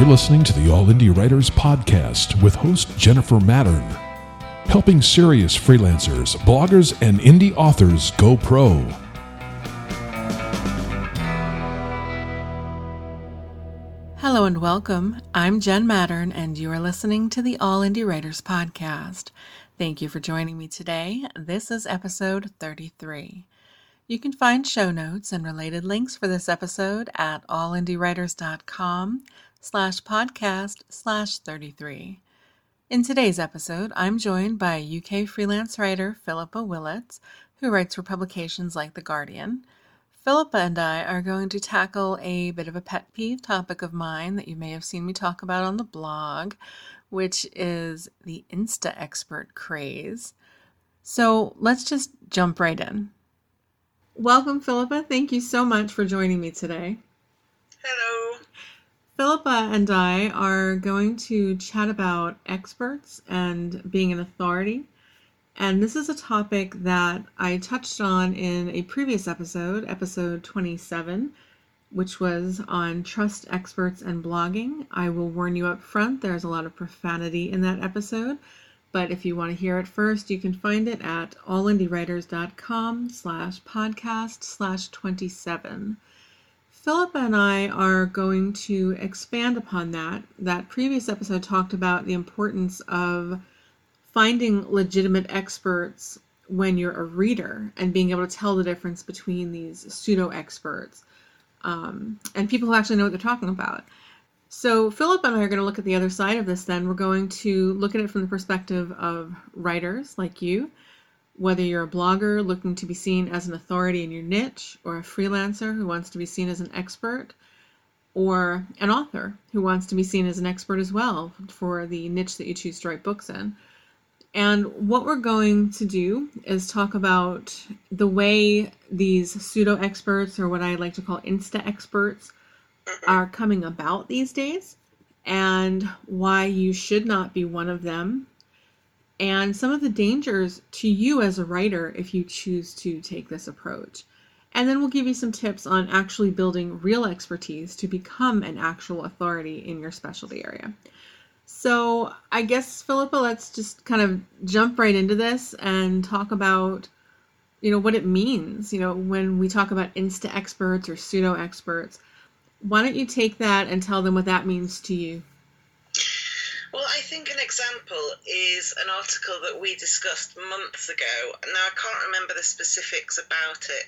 You're listening to the All Indie Writers Podcast with host Jennifer Mattern, helping serious freelancers, bloggers, and indie authors go pro. Hello and welcome. I'm Jen Mattern, and you are listening to the All Indie Writers Podcast. Thank you for joining me today. This is episode 33. You can find show notes and related links for this episode at allindiewriters.com slash podcast slash 33. In today's episode, I'm joined by UK freelance writer Philippa Willitts, who writes for publications like The Guardian. Philippa and I are going to tackle a bit of a pet peeve topic of mine that you may have seen me talk about on the blog, which is the Insta expert craze. So let's just jump right in. Welcome, Philippa. Thank you so much for joining me today. Hello. Philippa and I are going to chat about experts and being an authority. And this is a topic that I touched on in a previous episode, episode 27, which was on trust experts and blogging. I will warn you up front, there's a lot of profanity in that episode. But if you want to hear it first, you can find it at allindiewriters.com slash podcast slash 27. Philippa and I are going to expand upon that. That previous episode talked about the importance of finding legitimate experts when you're a reader and being able to tell the difference between these pseudo experts um, and people who actually know what they're talking about. So, Philip and I are going to look at the other side of this then. We're going to look at it from the perspective of writers like you, whether you're a blogger looking to be seen as an authority in your niche, or a freelancer who wants to be seen as an expert, or an author who wants to be seen as an expert as well for the niche that you choose to write books in. And what we're going to do is talk about the way these pseudo experts, or what I like to call insta experts, are coming about these days and why you should not be one of them and some of the dangers to you as a writer if you choose to take this approach. And then we'll give you some tips on actually building real expertise to become an actual authority in your specialty area. So, I guess, Philippa, let's just kind of jump right into this and talk about, you know, what it means, you know, when we talk about insta experts or pseudo experts why don't you take that and tell them what that means to you? Well, I think an example is an article that we discussed months ago. Now, I can't remember the specifics about it,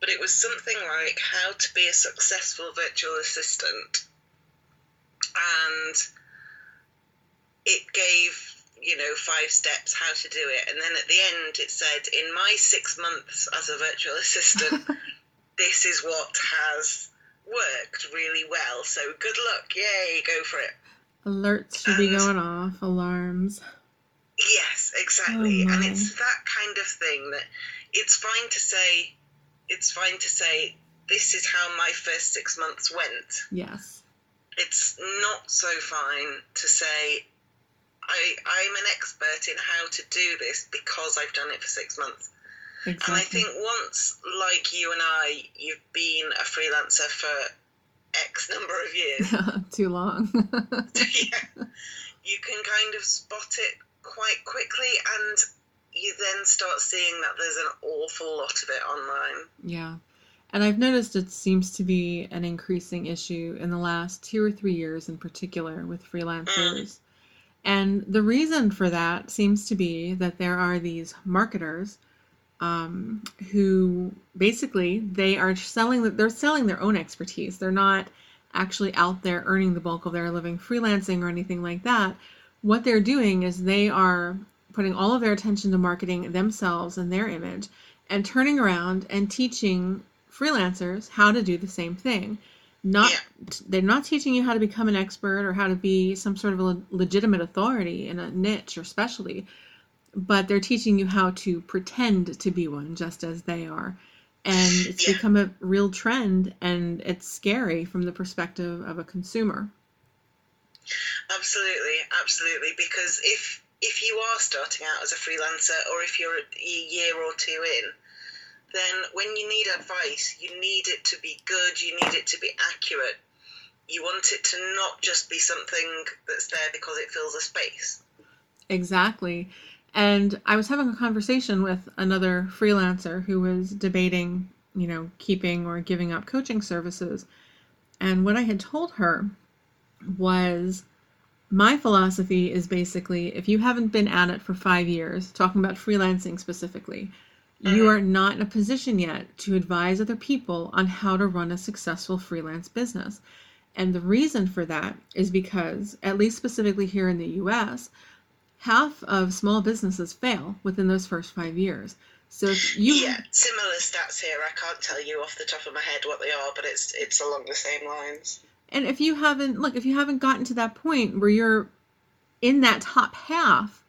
but it was something like how to be a successful virtual assistant. And it gave, you know, five steps how to do it. And then at the end, it said, in my six months as a virtual assistant, this is what has worked really well. So good luck. Yay, go for it. Alerts should and, be going off, alarms. Yes, oh, exactly. Oh and it's that kind of thing that it's fine to say, it's fine to say, this is how my first six months went. Yes. It's not so fine to say, I, I'm an expert in how to do this because I've done it for six months. Exactly. And I think once, like you and I, you've been a freelancer for X number of years. Too long. yeah. You can kind of spot it quite quickly and you then start seeing that there's an awful lot of it online. Yeah. And I've noticed it seems to be an increasing issue in the last two or three years in particular with freelancers. Mm. And the reason for that seems to be that there are these marketers um, who basically they are selling they're selling their own expertise. They're not actually out there earning the bulk of their living freelancing or anything like that. What they're doing is they are putting all of their attention to marketing themselves and their image and turning around and teaching freelancers how to do the same thing. Not yeah. they're not teaching you how to become an expert or how to be some sort of a legitimate authority in a niche or specialty but they're teaching you how to pretend to be one just as they are and it's yeah. become a real trend and it's scary from the perspective of a consumer absolutely absolutely because if if you are starting out as a freelancer or if you're a year or two in then when you need advice you need it to be good you need it to be accurate you want it to not just be something that's there because it fills a space. Exactly. And I was having a conversation with another freelancer who was debating, you know, keeping or giving up coaching services. And what I had told her was my philosophy is basically if you haven't been at it for five years, talking about freelancing specifically, you Mhm. are not in a position yet to advise other people on how to run a successful freelance business. And the reason for that is because, at least specifically here in the US, half of small businesses fail within those first five years. So if you yeah, similar stats here. I can't tell you off the top of my head what they are, but it's it's along the same lines. And if you haven't, look, if you haven't gotten to that point where you're in that top half,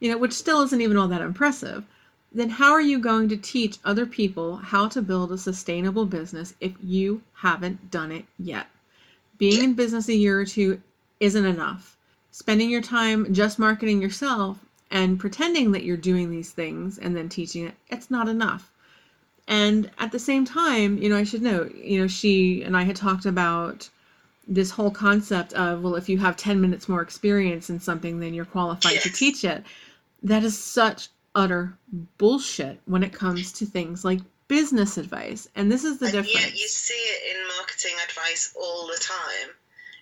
you know, which still isn't even all that impressive, then how are you going to teach other people how to build a sustainable business if you haven't done it yet? Being in business a year or two isn't enough. Spending your time just marketing yourself and pretending that you're doing these things and then teaching it, it's not enough. And at the same time, you know, I should note, you know, she and I had talked about this whole concept of, well, if you have 10 minutes more experience in something, then you're qualified to teach it. That is such utter bullshit when it comes to things like business advice. And this is the and difference. yet you see it in marketing advice all the time.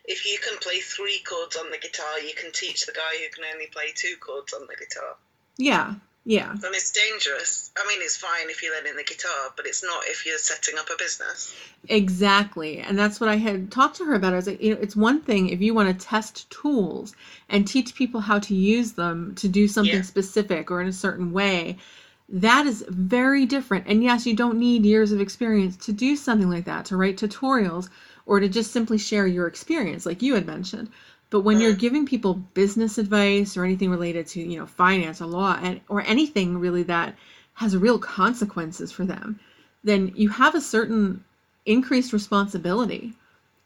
If you can play three chords on the guitar, you can teach the guy who can only play two chords on the guitar. yeah, yeah. And it's dangerous. I mean, it's fine if you're learning the guitar, but it's not if you're setting up a business. Exactly. And that's what I had talked to her about. I was like, you know, it's one thing if you want to test tools and teach people how to use them to do something Yeah. specific or in a certain way. That is very different. And yes, you don't need years of experience to do something like that, to write tutorials or to just simply share your experience, like you had mentioned. But when you're giving people business advice or anything related to, you know, finance or law and or anything really that has real consequences for them, then you have a certain increased responsibility.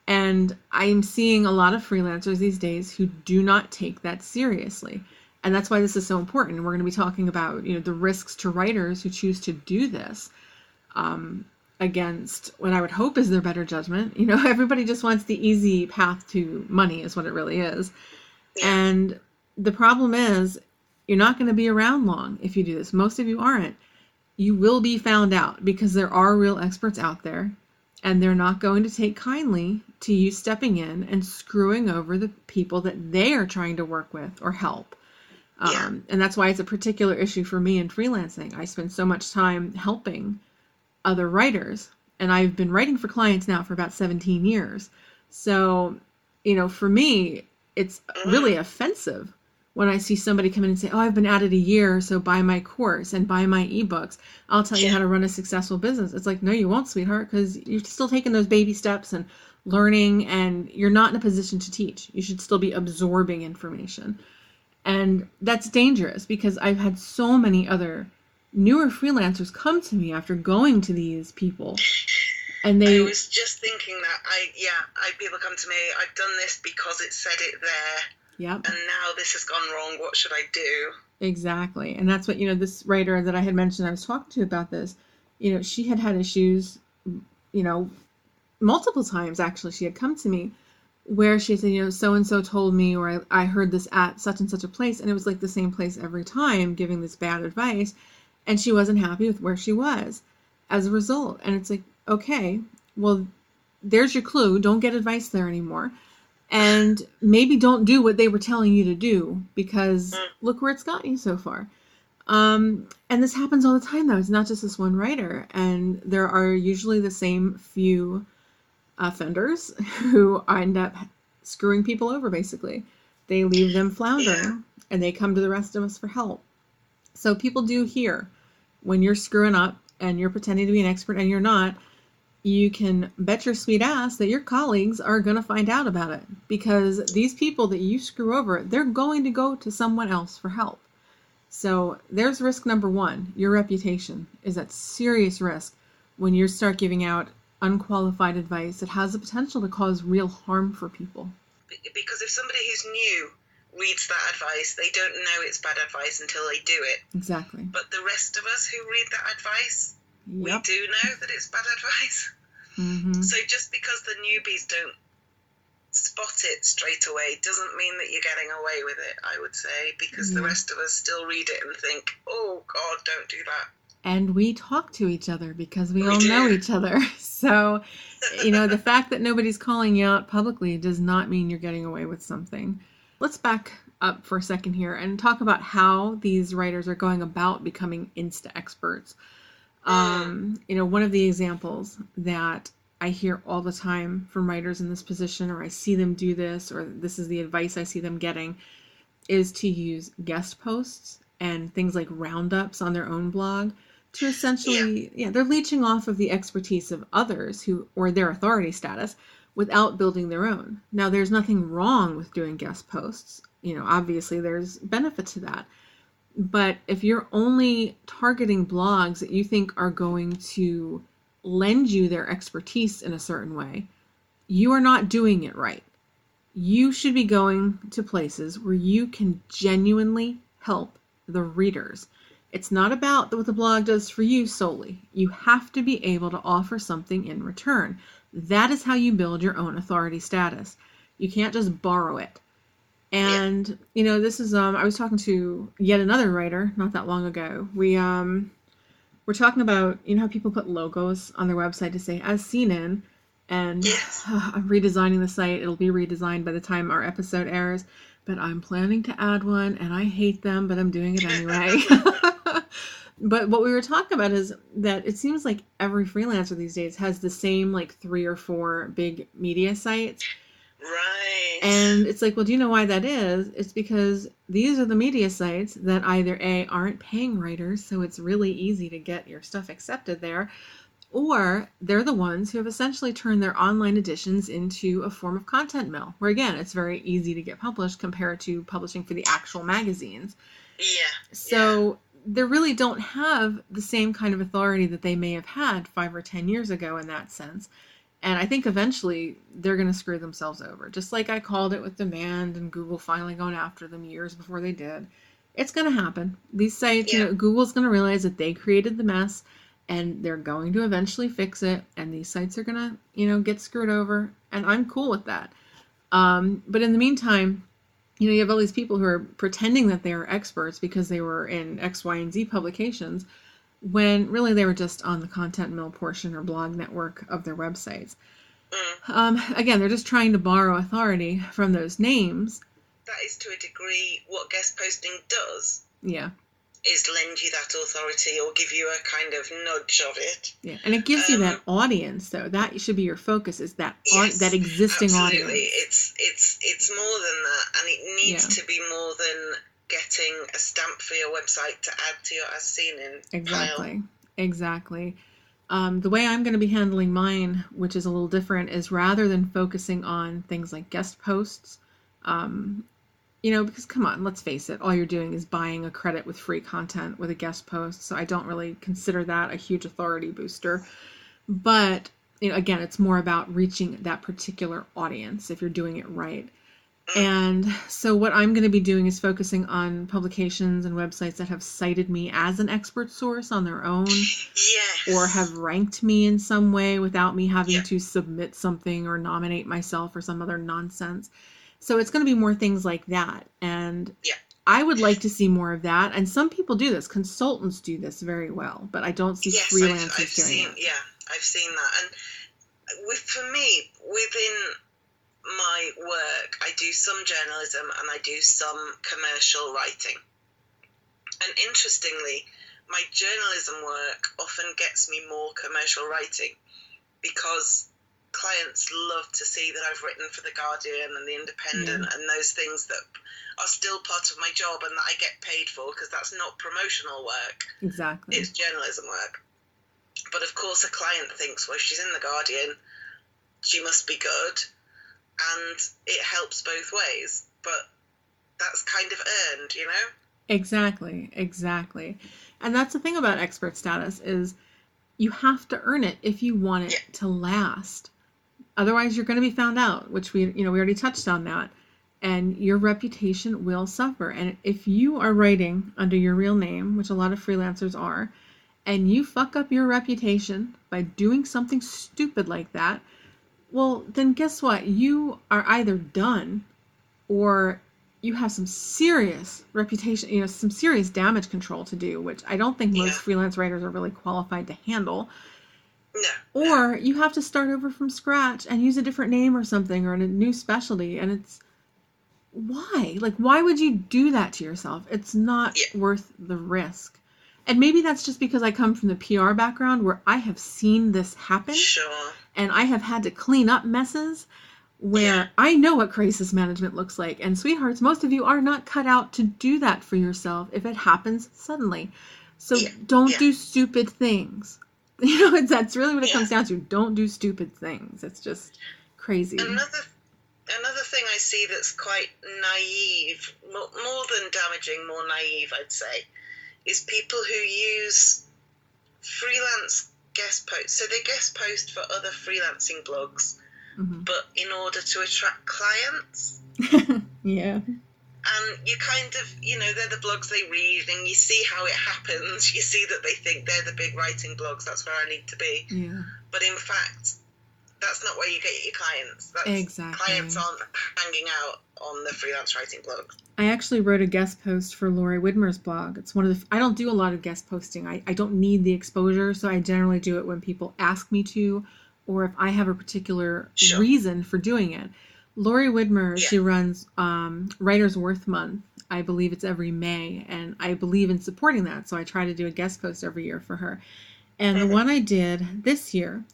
And I'm seeing a lot of freelancers these days who do not take that seriously. And that's why this is so important. We're going to be talking about, you know, the risks to writers who choose to do this um, against what I would hope is their better judgment. You know, everybody just wants the easy path to money, is what it really is. And the problem is, you're not going to be around long if you do this. Most of you aren't. You will be found out because there are real experts out there, and they're not going to take kindly to you stepping in and screwing over the people that they are trying to work with or help. Yeah. Um, and that's why it's a particular issue for me in freelancing. I spend so much time helping other writers, and I've been writing for clients now for about 17 years. So, you know, for me, it's really offensive when I see somebody come in and say, "Oh, I've been at it a year, so buy my course and buy my ebooks. I'll tell you how to run a successful business." It's like, "No, you won't, sweetheart, because you're still taking those baby steps and learning and you're not in a position to teach. You should still be absorbing information." And that's dangerous because I've had so many other newer freelancers come to me after going to these people and they I was just thinking that I yeah, I people come to me. I've done this because it said it there, yep and now this has gone wrong. What should I do? Exactly. And that's what, you know, this writer that I had mentioned, I was talking to about this, you know, she had had issues, you know, multiple times actually. She had come to me where she said, you know, so and so told me, or I, I heard this at such and such a place. And it was like the same place every time giving this bad advice. And she wasn't happy with where she was as a result. And it's like, okay, well, there's your clue. Don't get advice there anymore and maybe don't do what they were telling you to do because Mm. look where it's gotten you so far. Um, and this happens all the time, though. It's not just this one writer, and there are usually the same few offenders who end up screwing people over. Basically, they leave them floundering, and they come to the rest of us for help. So people do hear when you're screwing up and you're pretending to be an expert and you're not you can bet your sweet ass that your colleagues are going to find out about it because these people that you screw over, they're going to go to someone else for help. So there's risk number one. Your reputation is at serious risk when you start giving out unqualified advice that has the potential to cause real harm for people. Because if somebody who's new reads that advice, they don't know it's bad advice until they do it. Exactly. But the rest of us who read that advice, Yep. we do know that it's bad advice. Mm-hmm. So just because the newbies don't spot it straight away doesn't mean that you're getting away with it, I would say, because the rest of us still read it and think, oh, God, don't do that. and we talk to each other because we, We all know each other. So, you know, the fact that nobody's calling you out publicly does not mean you're getting away with something. Let's back up for a second here and talk about how these writers are going about becoming insta experts. Um, you know, one of the examples that I hear all the time from writers in this position, or I see them do this, or this is the advice I see them getting, is to use guest posts and things like roundups on their own blog to essentially, yeah, they're leeching off of the expertise of others who, or their authority status, without building their own. Now, there's nothing wrong with doing guest posts. You know, obviously, there's benefit to that. But if you're only targeting blogs that you think are going to lend you their expertise in a certain way, you are not doing it right. You should be going to places where you can genuinely help the readers. It's not about what the blog does for you solely. You have to be able to offer something in return. That is how you build your own authority status. You can't just borrow it. And you know, this is um I was talking to yet another writer not that long ago. We um we're talking about you know how people put logos on their website to say as seen in and Yes. I'm redesigning the site. It'll be redesigned by the time our episode airs, but I'm planning to add one and I hate them, but I'm doing it anyway. but what we were talking about is that it seems like every freelancer these days has the same like three or four big media sites. Right. And it's like, well, do you know why that is? It's because these are the media sites that either A, aren't paying writers, so it's really easy to get your stuff accepted there, or they're the ones who have essentially turned their online editions into a form of content mill, where again, it's very easy to get published compared to publishing for the actual magazines. yeah. So they really don't have the same kind of authority that they may have had five or ten years ago in that sense. And I think eventually they're going to screw themselves over. Just like I called it with demand and Google finally going after them years before they did. It's going to happen. These sites, you know, Google's going to realize that they created the mess and they're going to eventually fix it. And these sites are going to, you know, get screwed over. And I'm cool with that. Um, but in the meantime, you know, you have all these people who are pretending that they are experts because they were in X, Y, and Z publications when really they were just on the content mill portion or blog network of their websites. Mm. Um, again, they're just trying to borrow authority from those names. That is to a degree what guest posting does. Yeah, Is lend you that authority or give you a kind of nudge of it. yeah, and it gives you Um, that audience though. That should be your focus. Is that Yes, that existing Absolutely, audience? it's it's it's more than that, and it needs Yeah. to be more than getting a stamp for your website to add to your as seen in pile. Exactly. Exactly. Um, the way I'm going to be handling mine, which is a little different, is rather than focusing on things like guest posts, um, you know, because come on, let's face it, all you're doing is buying a credit with free content with a guest post. So I don't really consider that a huge authority booster. But, you know, again, it's more about reaching that particular audience if you're doing it right. And so, what I'm going to be doing is focusing on publications and websites that have cited me as an expert source on their own Yes. or have ranked me in some way without me having Yeah. to submit something or nominate myself or some other nonsense. So, it's going to be more things like that. And Yeah. I would like to see more of that. And some people do this, consultants do this very well, but I don't see yes, freelancers I've, I've doing seen, it. Yeah, I've seen that, and with for me within my work, I do some journalism and I do some commercial writing. And interestingly, my journalism work often gets me more commercial writing because clients love to see that I've written for The Guardian and The Independent and those things that are still part of my job and that I get paid for because that's not promotional work, Exactly. it's journalism work. But of course, a client thinks, well, she's in The Guardian, she must be good, and it helps both ways. But that's kind of earned, you know? Exactly, exactly. And that's the thing about expert status is you have to earn it if you want it Yeah. to last. Otherwise you're going to be found out, which we you know we already touched on that. And your reputation will suffer. And if you are writing under your real name, which a lot of freelancers are, and you fuck up your reputation by doing something stupid like that, well, then guess what? You are either done or you have some serious reputation, you know, some serious damage control to do, which I don't think most Yeah. freelance writers are really qualified to handle. No. Or you have to start over from scratch and use a different name or something or a new specialty. And it's why? Like, why would you do that to yourself? It's not Yeah. worth the risk. And maybe that's just because I come from the PR background where I have seen this happen Sure. and I have had to clean up messes where Yeah. I know what crisis management looks like. And sweethearts, most of you are not cut out to do that for yourself if it happens suddenly. So Yeah, don't do stupid things. You know, it's, that's really what it Yeah. comes down to. Don't do stupid things. It's just crazy. Another another thing I see that's quite naive, more, more than damaging, more naive, I'd say, is people who use freelance guest posts. So they guest post for other freelancing blogs, Mhm. but in order to attract clients. yeah. And you kind of, you know, they're the blogs they read, and you see how it happens. You see that they think they're the big writing blogs. That's where I need to be. Yeah. But in fact, that's not where you get your clients. That's, Exactly. Clients aren't hanging out on the freelance writing blog. I actually wrote a guest post for Lori Widmer's blog. It's one of the I don't do a lot of guest posting. I, I don't need the exposure, so I generally do it when people ask me to or if I have a particular Sure. reason for doing it. Lori Widmer, Yeah. she runs um, Writer's Worth Month. I believe it's every May, and I believe in supporting that, so I try to do a guest post every year for her. And the Mhm. one I did this year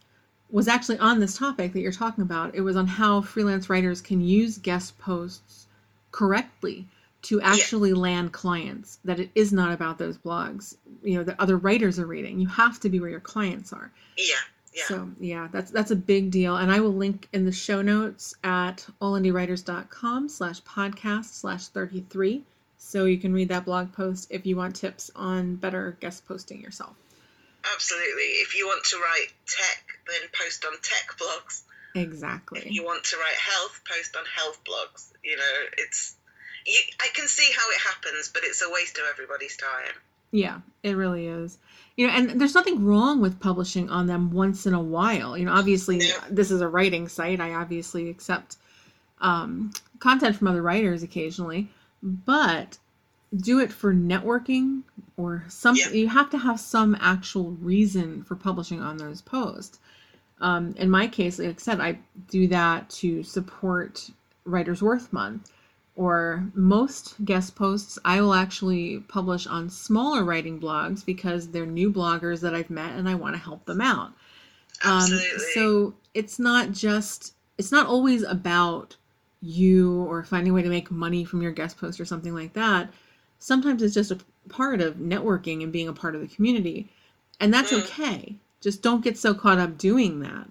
was actually on this topic that you're talking about. It was on how freelance writers can use guest posts correctly to actually land clients that it is not about those blogs you know that other writers are reading you have to be where your clients are Yeah, yeah. so yeah that's that's a big deal and i will link in the show notes at allindiewriters.com slash podcast slash 33 so you can read that blog post if you want tips on better guest posting yourself Absolutely. If you want to write tech, then post on tech blogs. If exactly you want to write health, post on health blogs. You know, it's. You, I can see how it happens, but it's a waste of everybody's time. Yeah, it really is. You know, and there's nothing wrong with publishing on them once in a while. You know, obviously this is a writing site. I obviously accept um, content from other writers occasionally, but do it for networking or something. Yeah. You have to have some actual reason for publishing on those posts. Um, in my case, like I said, I do that to support Writers Worth Month or most guest posts I will actually publish on smaller writing blogs because they're new bloggers that I've met and I want to help them out. Absolutely. Um, so it's not just it's not always about you or finding a way to make money from your guest post or something like that. Sometimes it's just a part of networking and being a part of the community. And that's Mm. okay. Just don't get so caught up doing that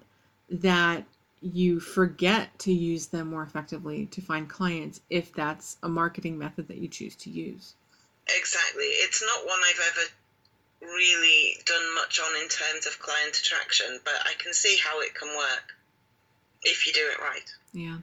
that you forget to use them more effectively to find clients if that's a marketing method that you choose to use. Exactly. It's not one I've ever really done much on in terms of client attraction, but I can see how it can work if you do it right. Yeah.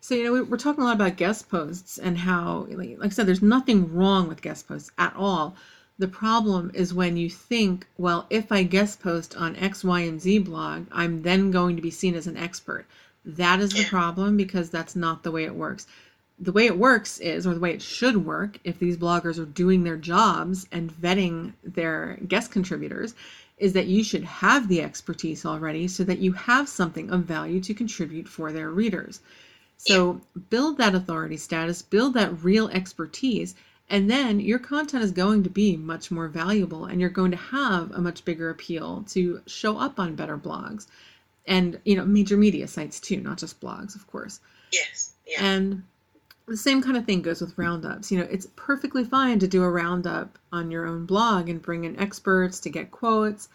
So, you know, we- we're talking a lot about guest posts and how, like I said, there's nothing wrong with guest posts at all. The problem is when you think, well, if I guest post on X, Y, and Z blog, I'm then going to be seen as an expert. That is the problem because that's not the way it works. The way it works is, or the way it should work, if these bloggers are doing their jobs and vetting their guest contributors, is that you should have the expertise already so that you have something of value to contribute for their readers. So build that authority status, build that real expertise, and then your content is going to be much more valuable and you're going to have a much bigger appeal to show up on better blogs and you know major media sites too, not just blogs, of course. Yes. Yeah. And the same kind of thing goes with roundups. You know, it's perfectly fine to do a roundup on your own blog and bring in experts to get quotes.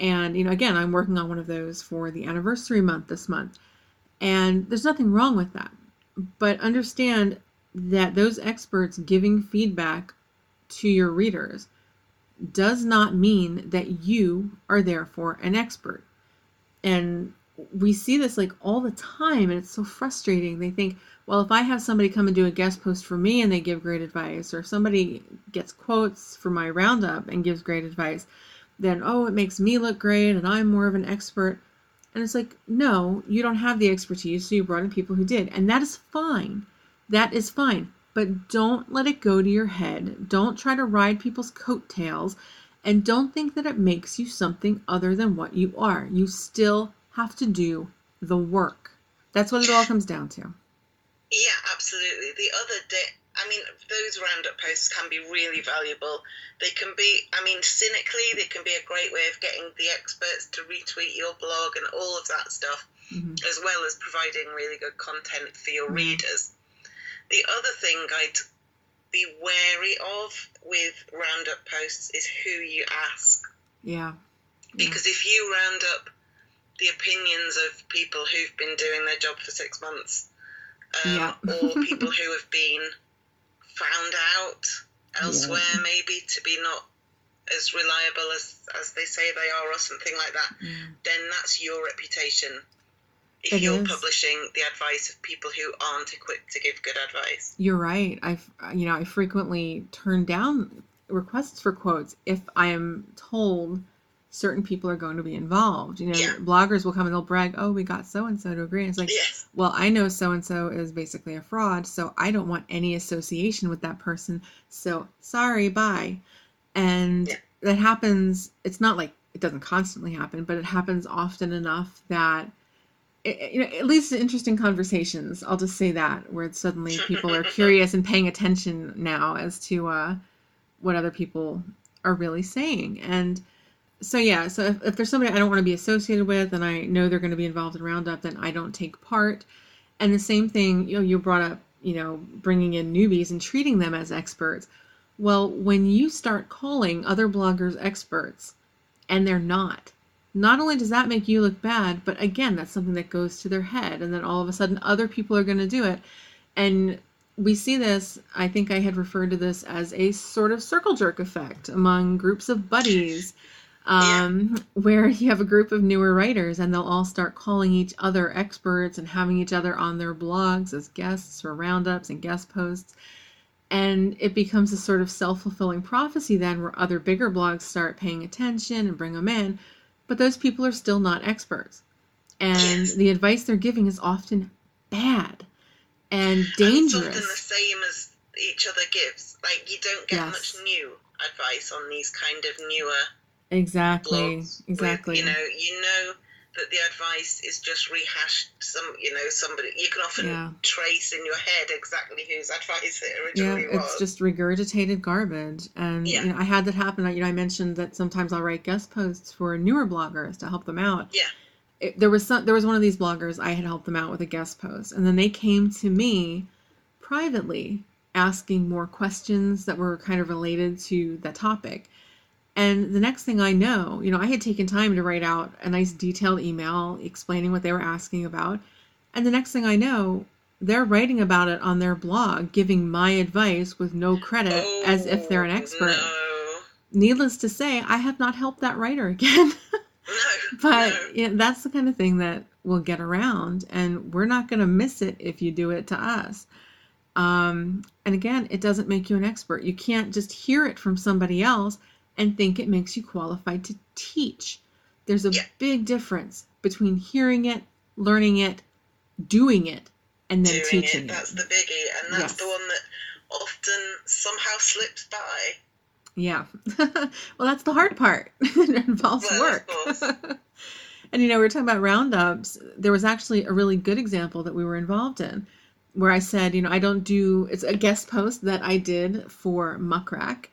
And, you know, again, I'm working on one of those for the anniversary month this month. And there's nothing wrong with that. But understand that those experts giving feedback to your readers does not mean that you are therefore an expert. And we see this like all the time, and it's so frustrating. They think, well, if I have somebody come and do a guest post for me and they give great advice, or if somebody gets quotes for my roundup and gives great advice, then oh, it makes me look great and I'm more of an expert. And it's like, no, you don't have the expertise, so you brought in people who did. And that is fine. That is fine. But don't let it go to your head. Don't try to ride people's coattails. And don't think that it makes you something other than what you are. You still have to do the work. That's what it all comes down to. Yeah, absolutely. The other day, I mean, those roundup posts can be really valuable. They can be, I mean, cynically, they can be a great way of getting the experts to retweet your blog and all of that stuff, mm-hmm. as well as providing really good content for your mm-hmm. readers. The other thing I'd be wary of with roundup posts is who you ask. Yeah. Because yeah. if you round up the opinions of people who've been doing their job for six months, um, yeah. or people who have been found out elsewhere, yeah. maybe to be not as reliable as, as they say they are, or something like that, then that's your reputation. It you're is. publishing the advice of people who aren't equipped to give good advice, you're right. I've you know, I frequently turn down requests for quotes if I am told certain people are going to be involved. You know, yeah. bloggers will come and they'll brag, "Oh, we got so and so to agree." And it's like, yes. well, I know so and so is basically a fraud, so I don't want any association with that person. So sorry, bye. And yeah. that happens. It's not like it doesn't constantly happen, but it happens often enough that. It, you know, it leads to interesting conversations. I'll just say that, where suddenly people are curious and paying attention now as to uh, what other people are really saying. And so yeah, so if, if there's somebody I don't want to be associated with and I know they're going to be involved in Roundup, then I don't take part. And the same thing, you know, you brought up, you know, bringing in newbies and treating them as experts. Well, when you start calling other bloggers experts and they're not, not only does that make you look bad, but again, that's something that goes to their head. And then all of a sudden, other people are going to do it. And we see this, I think I had referred to this as a sort of circle jerk effect among groups of buddies um, yeah. where you have a group of newer writers and they'll all start calling each other experts and having each other on their blogs as guests for roundups and guest posts. And it becomes a sort of self fulfilling prophecy then where other bigger blogs start paying attention and bring them in. But those people are still not experts. And yes. the advice they're giving is often bad and dangerous. And often the same as each other gives. Like you don't get yes. much new advice on these kind of newer Exactly. Exactly. With, you know, you know that the advice is just rehashed. Some, you know, somebody you can often yeah. trace in your head exactly whose advice it originally yeah, it's just regurgitated garbage. And yeah. you know, I had that happen. You know, I mentioned that sometimes I'll write guest posts for newer bloggers to help them out. Yeah. It, there was some. There was one of these bloggers. I had helped them out with a guest post, and then they came to me privately asking more questions that were kind of related to the topic and the next thing I know, you know, I had taken time to write out a nice detailed email explaining what they were asking about. And the next thing I know, they're writing about it on their blog, giving my advice with no credit oh, as if they're an expert. No. Needless to say, I have not helped that writer again. no, but no. You know, that's the kind of thing that will get around, and we're not going to miss it if you do it to us. Um, and again, it doesn't make you an expert. You can't just hear it from somebody else and think it makes you qualified to teach. There's a yeah. big difference between hearing it, learning it, doing it, and then doing teaching it. That's the biggie, and that's yes. the one that often somehow slips by. Yeah. well, that's the hard part. it involves well, work. and you know, we were talking about roundups. There was actually a really good example that we were involved in where I said, you know, I don't do it's a guest post that I did for Muck Rack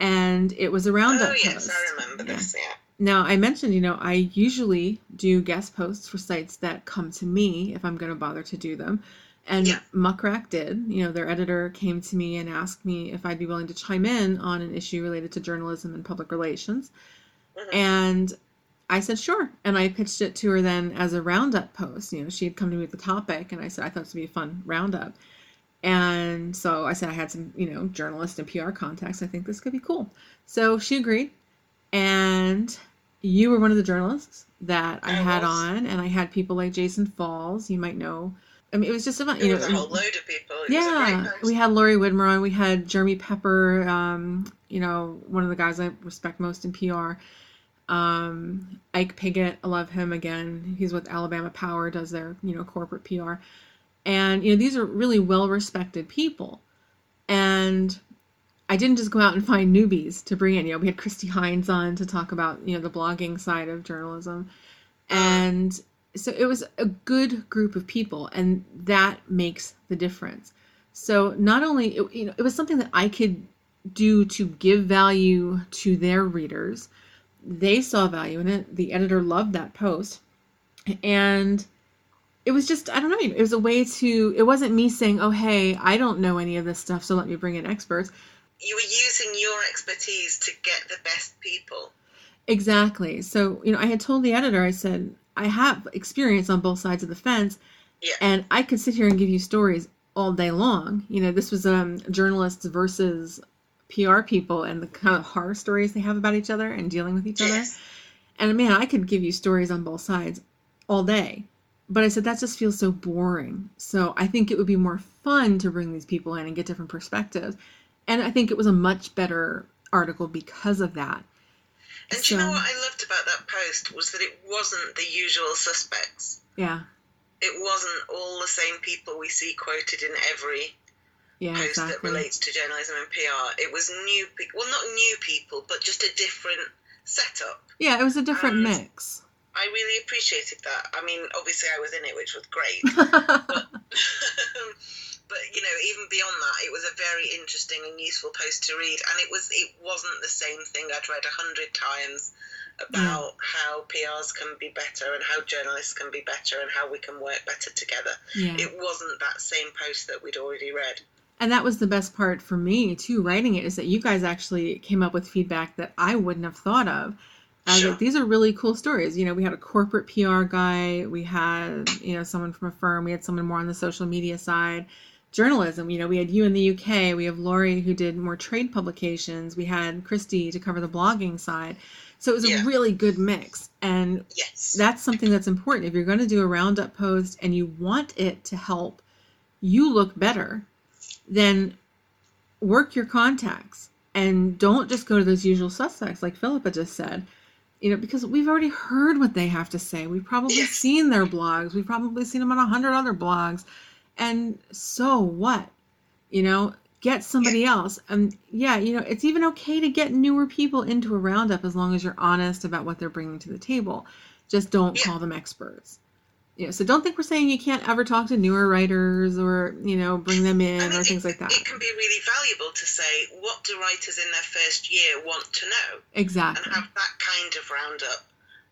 and it was a roundup oh, yes, post. I remember yeah. this. Yeah. Now I mentioned, you know, I usually do guest posts for sites that come to me if I'm going to bother to do them. And yeah. Muck Rack did. You know, their editor came to me and asked me if I'd be willing to chime in on an issue related to journalism and public relations. Mm-hmm. And I said sure, and I pitched it to her then as a roundup post. You know, she had come to me with the topic, and I said I thought this would be a fun roundup. And so I said I had some, you know, journalist and PR contacts. I think this could be cool. So she agreed. And you were one of the journalists that I, I had was. on, and I had people like Jason Falls. You might know. I mean, it was just a fun. You know, was a whole load of people. It yeah, we had Lori Widmer on. We had Jeremy Pepper. Um, you know, one of the guys I respect most in PR. Um, Ike Pigott, I love him again. He's with Alabama Power, does their you know corporate PR, and you know these are really well respected people, and I didn't just go out and find newbies to bring in. You know, we had Kristi Hines on to talk about you know the blogging side of journalism, and so it was a good group of people, and that makes the difference. So not only it, you know it was something that I could do to give value to their readers. They saw value in it. The editor loved that post, and it was just I don't know. It was a way to. It wasn't me saying, "Oh, hey, I don't know any of this stuff, so let me bring in experts." You were using your expertise to get the best people. Exactly. So you know, I had told the editor, I said, I have experience on both sides of the fence, Yeah. and I could sit here and give you stories all day long. You know, this was um, journalists versus PR people and the kind of horror stories they have about each other and dealing with each other. Yes. And man, I could give you stories on both sides all day. But I said that just feels so boring. So I think it would be more fun to bring these people in and get different perspectives. And I think it was a much better article because of that. And do you know what I loved about that post was that it wasn't the usual suspects. Yeah. It wasn't all the same people we see quoted in every Yeah, post that relates to journalism and PR. It was new people, well, not new people, but just a different setup. Yeah, it was a different And- mix. I really appreciated that. I mean, obviously, I was in it, which was great. but you know, even beyond that, it was a very interesting and useful post to read, and it was it wasn't the same thing I'd read a hundred times about how PRs can be better and how journalists can be better and how we can work better together. yeah. It wasn't that same post that we'd already read. And that was the best part for me too, writing it, is that you guys actually came up with feedback that I wouldn't have thought of. I was Sure. like, these are really cool stories. You know, we had a corporate PR guy, we had, you know, someone from a firm, we had someone more on the social media side. Journalism, you know, we had you in the UK, we have Lori who did more trade publications, we had Kristi to cover the blogging side. So it was Yeah. a really good mix. And Yes. that's something that's important. If you're going to do a roundup post and you want it to help you look better, then work your contacts and don't just go to those usual suspects like Philippa just said. You know, because we've already heard what they have to say. We've probably Yes. seen their blogs. We've probably seen them on a hundred other blogs. And so what? You know, get somebody else. And yeah, you know, it's even okay to get newer people into a roundup as long as you're honest about what they're bringing to the table. Just don't Yeah. call them experts. You know, so don't think we're saying you can't ever talk to newer writers or, you know, bring them in I or mean, things like that. It can be really valuable to say what do writers in their first year want to know, exactly, and have that kind of roundup.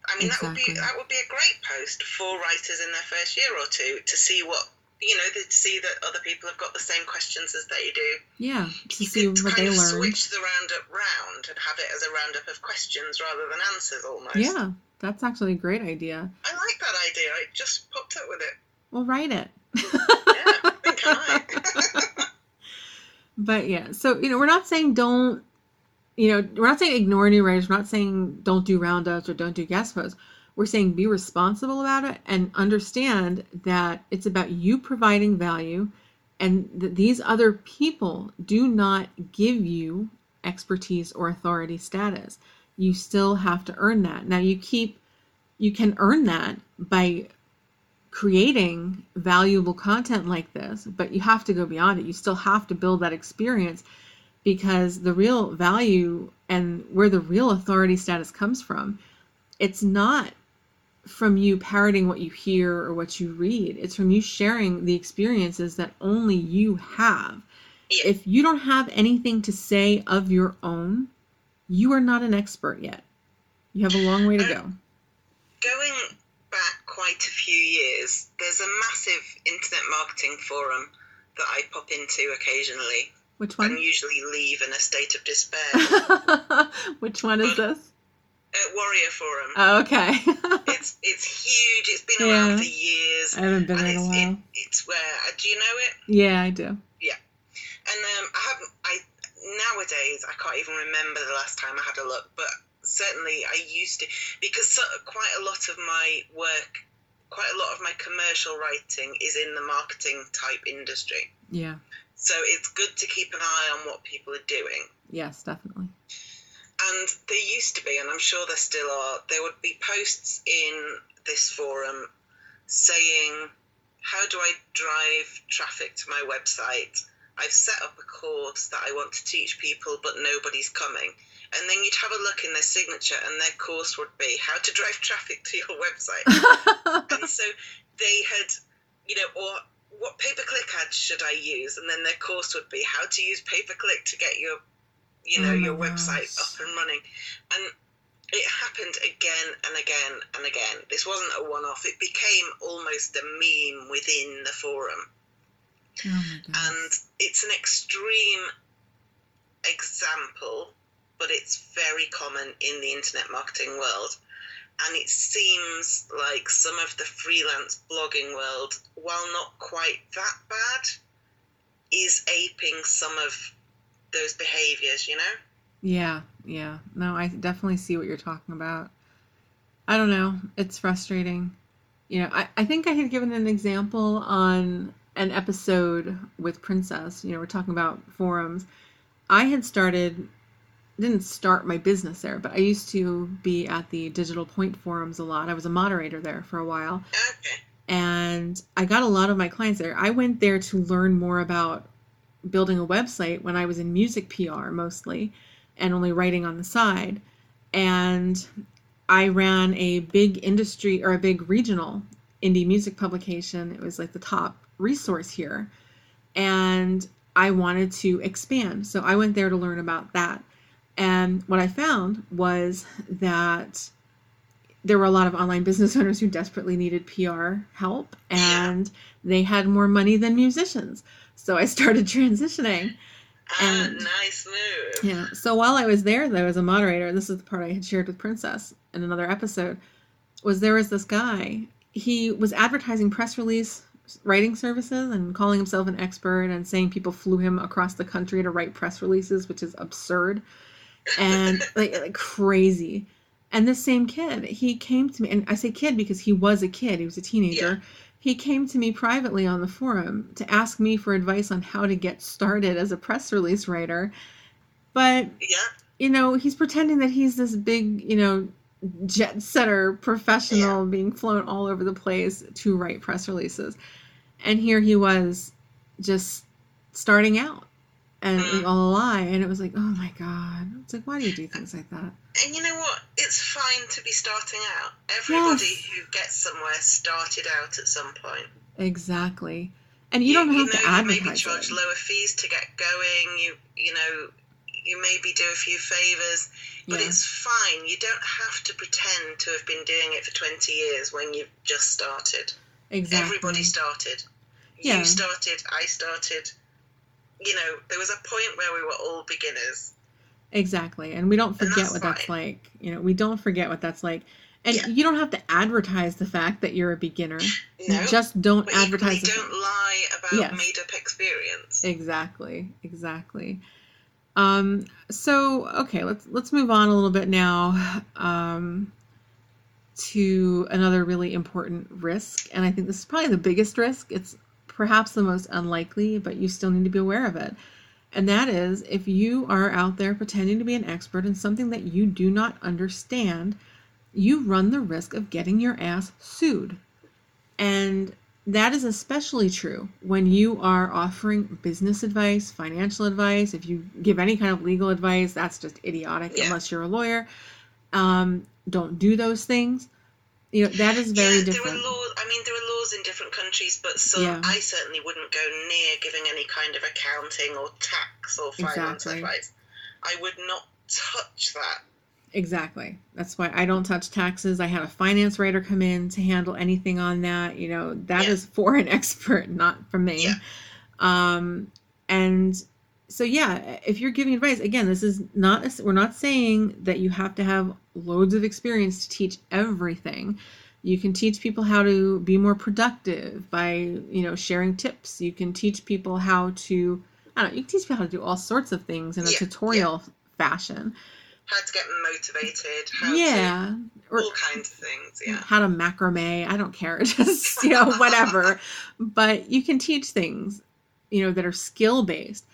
I mean, that would be that would be a great post for writers in their first year or two to see what you know to see that other people have got the same questions as they do. Yeah, to You see could what kind they of learned. switch the roundup round and have it as a roundup of questions rather than answers almost. Yeah, that's actually a great idea. I like that idea. I just popped up with it. Well, write it. Yeah, I think I. But yeah, so you know, we're not saying don't, you know, we're not saying ignore new writers. We're not saying don't do roundups or don't do guest posts. We're saying be responsible about it and understand that it's about you providing value, and that these other people do not give you expertise or authority status. You still have to earn that. Now you keep, you can earn that by creating valuable content like this, but you have to go beyond it. You still have to build that experience because the real value and where the real authority status comes from, it's not from you parroting what you hear or what you read. It's from you sharing the experiences that only you have. If you don't have anything to say of your own, you are not an expert yet. You have a long way to go. Going back quite a few years, there's a massive internet marketing forum that I pop into occasionally Which one? and usually leave in a state of despair. Which one is this? uh, Warrior Forum. Oh, okay. It's it's huge. It's been Yeah. around for years. I haven't been in a while. It, it's where uh, do you know it? Yeah, I do. Yeah, and um, I haven't. I nowadays I can't even remember the last time I had a look, but certainly I used to because so, quite a lot of my work, quite a lot of my commercial writing is in the marketing type industry. Yeah. So it's good to keep an eye on what people are doing. Yes, definitely. and there used to be, and I'm sure there still are, there would be posts in this forum saying, How do I drive traffic to my website? I've set up a course that I want to teach people, but nobody's coming. And then you'd have a look in their signature, and their course would be How to Drive Traffic to Your Website. and so they had, you know, or what pay per click ads should I use? And then their course would be How to use pay per click to get your you know, oh your gosh. website up and running. And it happened again and again and again. This wasn't a one off, it became almost a meme within the forum. Oh and it's an extreme example, but it's very common in the internet marketing world. And it seems like some of the freelance blogging world, while not quite that bad, is aping some of those behaviors, you know? Yeah, yeah. No, I definitely see what you're talking about. I don't know. It's frustrating. You know, I, I think I had given an example on an episode with Princess. You know, we're talking about forums. I had started, didn't start my business there, but I used to be at the Digital Point forums a lot. I was a moderator there for a while. Okay. And I got a lot of my clients there. I went there to learn more about building a website when I was in music PR mostly and only writing on the side. And I ran a big industry or a big regional indie music publication. It was like the top resource here. And I wanted to expand. So I went there to learn about that. And what I found was that there were a lot of online business owners who desperately needed PR help and they had more money than musicians. So I started transitioning. Ah, and, nice move. Yeah. So while I was there, though, as a moderator, this is the part I had shared with Princess in another episode, was there was this guy. He was advertising press release writing services and calling himself an expert and saying people flew him across the country to write press releases, which is absurd and like, like crazy. And this same kid, he came to me, and I say kid because he was a kid, he was a teenager. Yeah he came to me privately on the forum to ask me for advice on how to get started as a press release writer. But, yeah. you know, he's pretending that he's this big, you know, jet setter professional yeah. being flown all over the place to write press releases. And here he was just starting out and mm. all a lie. And it was like, oh my God. It's like, why do you do things like that? And you know what? It's fine to be starting out. Everybody yes. who gets somewhere started out at some point. Exactly. And you, you don't have you know, to advertise. You maybe charge it. lower fees to get going. You you know, you maybe do a few favors, but yeah. it's fine. You don't have to pretend to have been doing it for 20 years when you've just started. Exactly. Everybody started. Yeah. You started, I started. You know, there was a point where we were all beginners. Exactly. And we don't forget what fine. that's like. You know, we don't forget what that's like. And yeah. you don't have to advertise the fact that you're a beginner. No, you just don't but advertise. You don't lie about yes. made up experience. Exactly. Exactly. Um, so okay, let's let's move on a little bit now um, to another really important risk, and I think this is probably the biggest risk. It's perhaps the most unlikely, but you still need to be aware of it. And that is if you are out there pretending to be an expert in something that you do not understand, you run the risk of getting your ass sued. And that is especially true when you are offering business advice, financial advice. If you give any kind of legal advice, that's just idiotic yeah. unless you're a lawyer. Um, don't do those things. You know that is very yeah, different. There are laws. I mean, there are laws in different countries, but some yeah. I certainly wouldn't go near giving any kind of accounting or tax or finance exactly. advice. I would not touch that. Exactly. That's why I don't touch taxes. I had a finance writer come in to handle anything on that. You know, that yeah. is for an expert, not for me. Yeah. Um, and so yeah, if you're giving advice, again, this is not a, we're not saying that you have to have loads of experience to teach everything. You can teach people how to be more productive by, you know, sharing tips. You can teach people how to I don't know, you can teach people how to do all sorts of things in a yeah, tutorial fashion. How to get motivated, how yeah. to or, all kinds of things, yeah. How to macrame, I don't care, just you know, whatever. but you can teach things, you know, that are skill based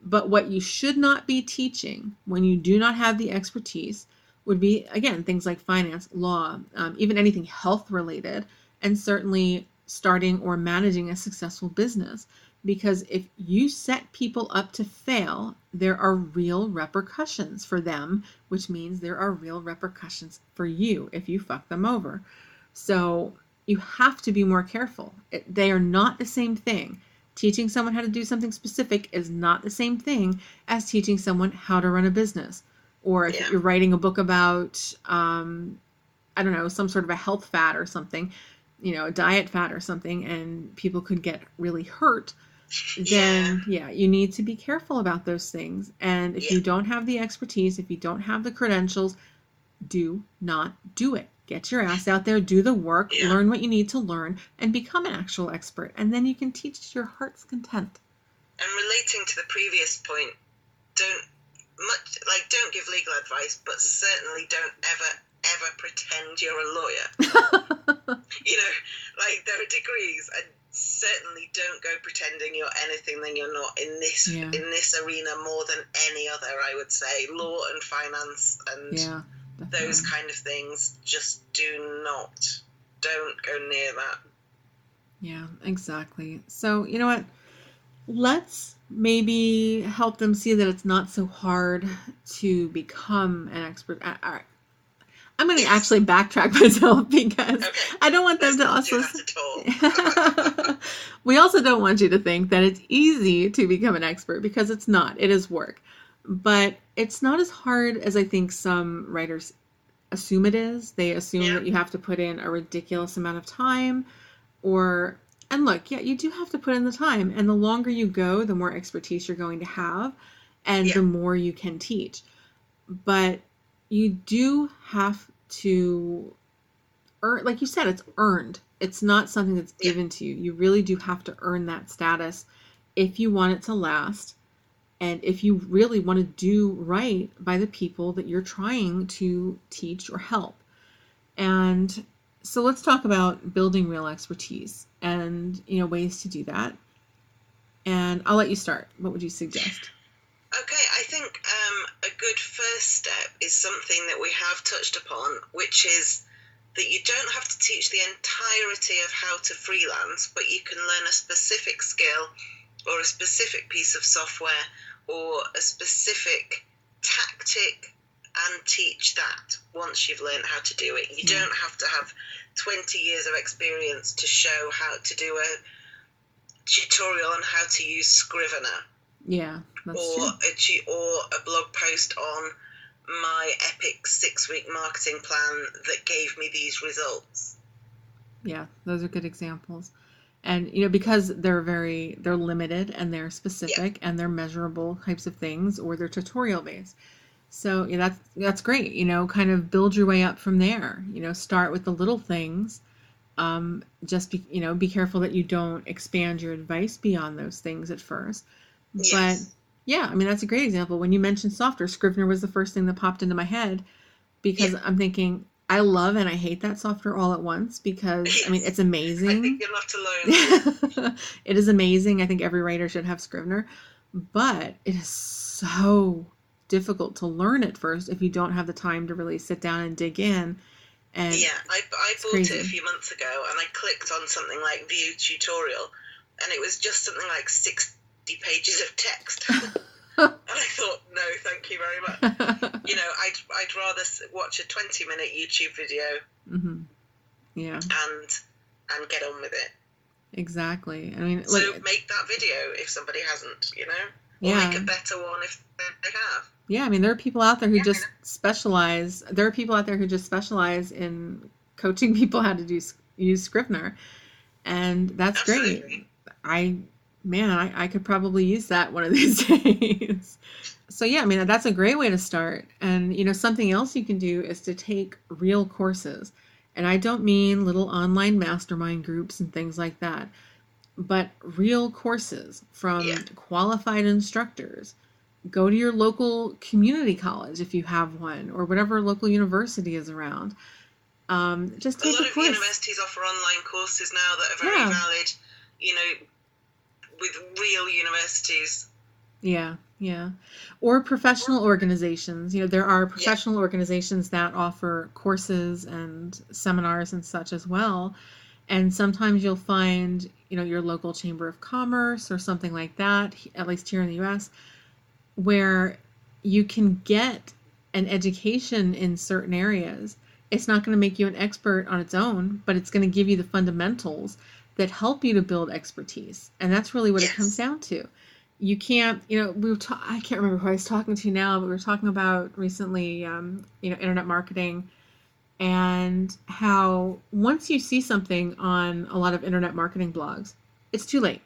But what you should not be teaching when you do not have the expertise would be, again, things like finance, law, um, even anything health related, and certainly starting or managing a successful business. Because if you set people up to fail, there are real repercussions for them, which means there are real repercussions for you if you fuck them over. So you have to be more careful. It, they are not the same thing. Teaching someone how to do something specific is not the same thing as teaching someone how to run a business. Or if Yeah. you're writing a book about, um, I don't know, some sort of a health fad or something, you know, a diet fad or something, and people could get really hurt, then yeah, you need to be careful about those things. And if you don't have the expertise, if you don't have the credentials, do not do it. Get your ass out there, do the work, Yeah. learn what you need to learn, and become an actual expert. And then you can teach to your heart's content. And relating to the previous point, don't much like don't give legal advice, but certainly don't ever ever pretend you're a lawyer. you know, like there are degrees, and certainly don't go pretending you're anything than you're not in this Yeah. in this arena more than any other. I would say law and finance and yeah. those kind of things. Just do not, don't go near that. Yeah, exactly. So, you know what? Let's maybe help them see that it's not so hard to become an expert. I'm going to actually backtrack myself because Okay. I don't want them to also. do that at all. we also don't want you to think that it's easy to become an expert because it's not. It is work. But it's not as hard as I think some writers assume it is. They assume Yeah. that you have to put in a ridiculous amount of time or and look, yeah, you do have to put in the time and the longer you go, the more expertise you're going to have and Yeah. the more you can teach. But you do have to earn like you said it's earned. It's not something that's given to you. You really do have to earn that status if you want it to last and if you really want to do right by the people that you're trying to teach or help. And so let's talk about building real expertise and you know ways to do that. And I'll let you start. What would you suggest? Okay, I think um, a good first step is something that we have touched upon, which is that you don't have to teach the entirety of how to freelance, but you can learn a specific skill or a specific piece of software or a specific tactic and teach that once you've learned how to do it. You Yeah. don't have to have 20 years of experience to show how to do a tutorial on how to use Scrivener Yeah, that's or true. a or a blog post on my epic six week marketing plan that gave me these results. Yeah, those are good examples. And you know, because they're very they're limited and they're specific and they're measurable types of things or they're tutorial based. So yeah, that's that's great. You know, kind of build your way up from there. You know, start with the little things. Um, just be you know, be careful that you don't expand your advice beyond those things at first. But yeah, I mean that's a great example. When you mentioned software, Scrivener was the first thing that popped into my head because I'm thinking I love and I hate that software all at once because I mean Yes. it's I amazing. think you'll have to learn. it is amazing. I think every writer should have Scrivener, but it is so difficult to learn at first if you don't have the time to really sit down and dig in. And yeah, I, I bought crazy. it a few months ago and I clicked on something like view tutorial and it was just something like 60 pages of text. and I thought, no, thank you very much. You know, I'd, I'd rather watch a 20 minute YouTube video Mm-hmm. yeah, and and get on with it. exactly. I mean, So like, make that video if somebody hasn't, you know, or yeah, make a better one if they have. yeah. I mean, there are people out there who Yeah. just specialize. There are people out there who just specialize in coaching people how to do use Scrivener, and that's great. I man, I, I could probably use that one of these days. so yeah, I mean that's a great way to start. And you know, something else you can do is to take real courses. And I don't mean little online mastermind groups and things like that, but real courses from Yeah. qualified instructors. Go to your local community college if you have one, or whatever local university is around. Um, just A take lot a of course. universities offer online courses now that are very Yeah. valid. You know, with real universities Yeah, yeah. Or professional organizations. You know, there are professional organizations that offer courses and seminars and such as well. And sometimes you'll find, you know, your local chamber of commerce or something like that, at least here in the US, where you can get an education in certain areas. It's not going to make you an expert on its own, but it's going to give you the fundamentals that help you to build expertise. And that's really what Yes. it comes down to. You can't, you know, we were ta- I can't remember who I was talking to now, but we were talking about recently, um, you know, internet marketing and how once you see something on a lot of internet marketing blogs, it's too late.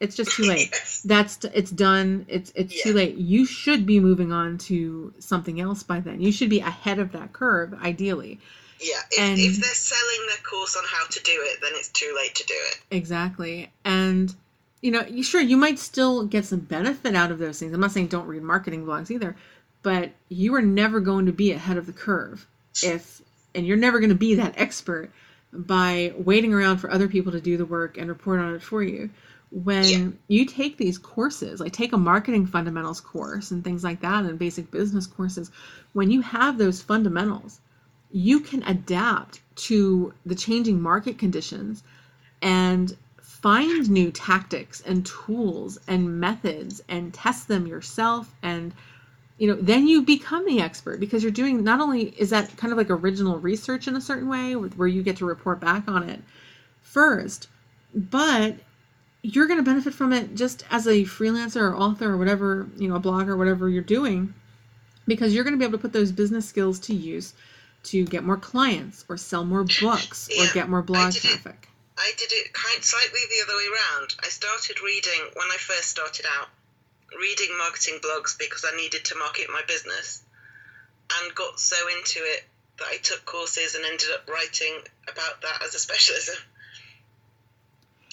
It's just too late. Yes. That's it's done. It's it's too late. You should be moving on to something else by then. You should be ahead of that curve, ideally. Yeah, if, And- if they're selling their course on how to do it, then it's too late to do it. Exactly. And you know, sure you might still get some benefit out of those things. I'm not saying don't read marketing blogs either, but you are never going to be ahead of the curve if and you're never going to be that expert by waiting around for other people to do the work and report on it for you. When Yeah. you take these courses, like take a marketing fundamentals course and things like that and basic business courses, when you have those fundamentals, you can adapt to the changing market conditions and find new tactics and tools and methods and test them yourself and you know then you become the expert because you're doing not only is that kind of like original research in a certain way where you get to report back on it first but you're going to benefit from it just as a freelancer or author or whatever you know a blogger whatever you're doing because you're going to be able to put those business skills to use to get more clients or sell more books or get more blog it. traffic I did it kind slightly the other way around. I started reading when I first started out, reading marketing blogs because I needed to market my business, and got so into it that I took courses and ended up writing about that as a specialism.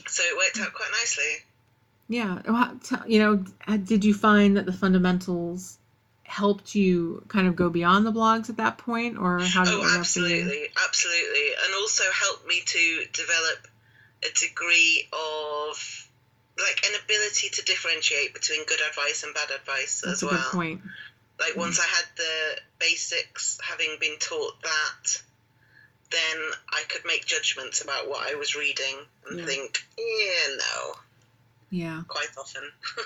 So it worked out quite nicely. Yeah. You know, did you find that the fundamentals helped you kind of go beyond the blogs at that point, or how did it Oh, work out for you? absolutely, absolutely, and also helped me to develop a degree of like an ability to differentiate between good advice and bad advice That's as a well. good point. Like mm. once I had the basics, having been taught that, then I could make judgments about what I was reading and Yeah. think, yeah, no, Yeah. quite often.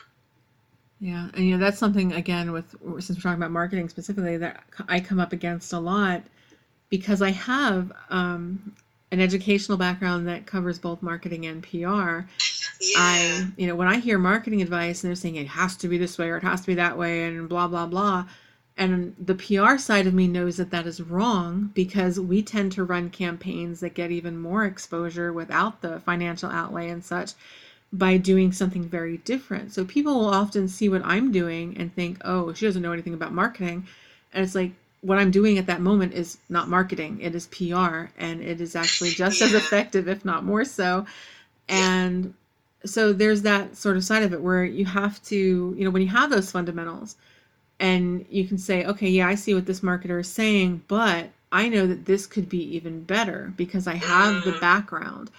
Yeah, and you know that's something again with since we're talking about marketing specifically that I come up against a lot because I have um, an educational background that covers both marketing and PR. Yeah, I, you know, when I hear marketing advice and they're saying it has to be this way or it has to be that way and blah blah blah, and the PR side of me knows that that is wrong because we tend to run campaigns that get even more exposure without the financial outlay and such by doing something very different. So people will often see what I'm doing and think, "Oh, she doesn't know anything about marketing." And it's like what I'm doing at that moment is not marketing, it is PR and it is actually just as effective if not more so. And so there's that sort of side of it where you have to, you know, when you have those fundamentals and you can say, okay, yeah, I see what this marketer is saying, but I know that this could be even better because I have the Mhm. background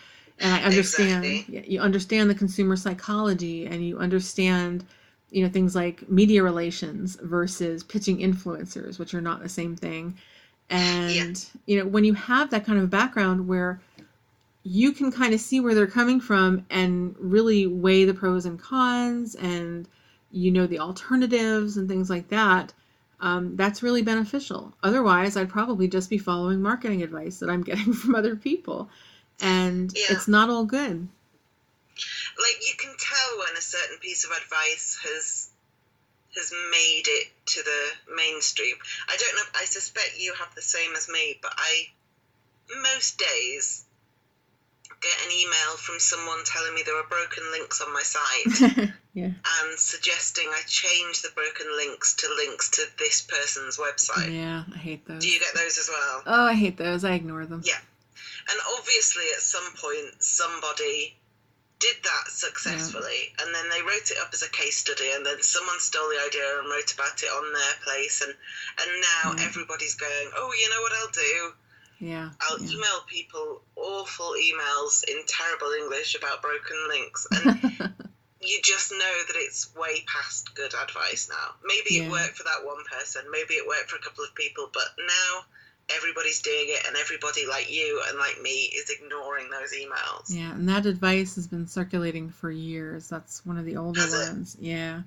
and I understand Exactly. yeah, you understand the consumer psychology and you understand you know things like media relations versus pitching influencers which are not the same thing. And you know when you have that kind of background where you can kind of see where they're coming from and really weigh the pros and cons and you know the alternatives and things like that um, that's really beneficial. Otherwise i'd probably just be following marketing advice that i'm getting from other people and Yeah. it's not all good like you can tell when a certain piece of advice has has made it to the mainstream. I don't know. I suspect you have the same as me, but I most days get an email from someone telling me there are broken links on my site yeah and suggesting I change the broken links to links to this person's website. yeah i hate those Do you get those as well? oh i hate those i ignore them Yeah. And obviously, at some point, somebody did that successfully, and then they wrote it up as a case study, and then someone stole the idea and wrote about it on their place, and and now Yeah. everybody's going, oh, you know what I'll do? yeah I'll yeah. email people awful emails in terrible English about broken links, and you just know that it's way past good advice now. Maybe Yeah. it worked for that one person, maybe it worked for a couple of people, but now everybody's doing it, and everybody like you and like me is ignoring those emails. Yeah, and that advice has been circulating for years. That's one of the older Has it? ones. Yeah.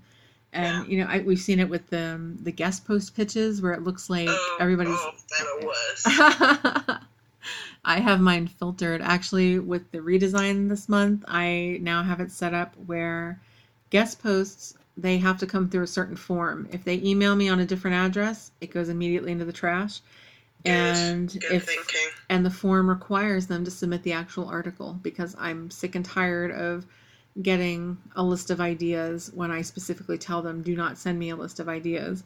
And you know, I, we've seen it with the um, the guest post pitches where it looks like Oh, everybody's oh, they're the worst. I have mine filtered. Actually, with the redesign this month, I now have it set up where guest posts they have to come through a certain form. If they email me on a different address, it goes immediately into the trash. And good if thinking. and the form requires them to submit the actual article because I'm sick and tired of getting a list of ideas when I specifically tell them do not send me a list of ideas.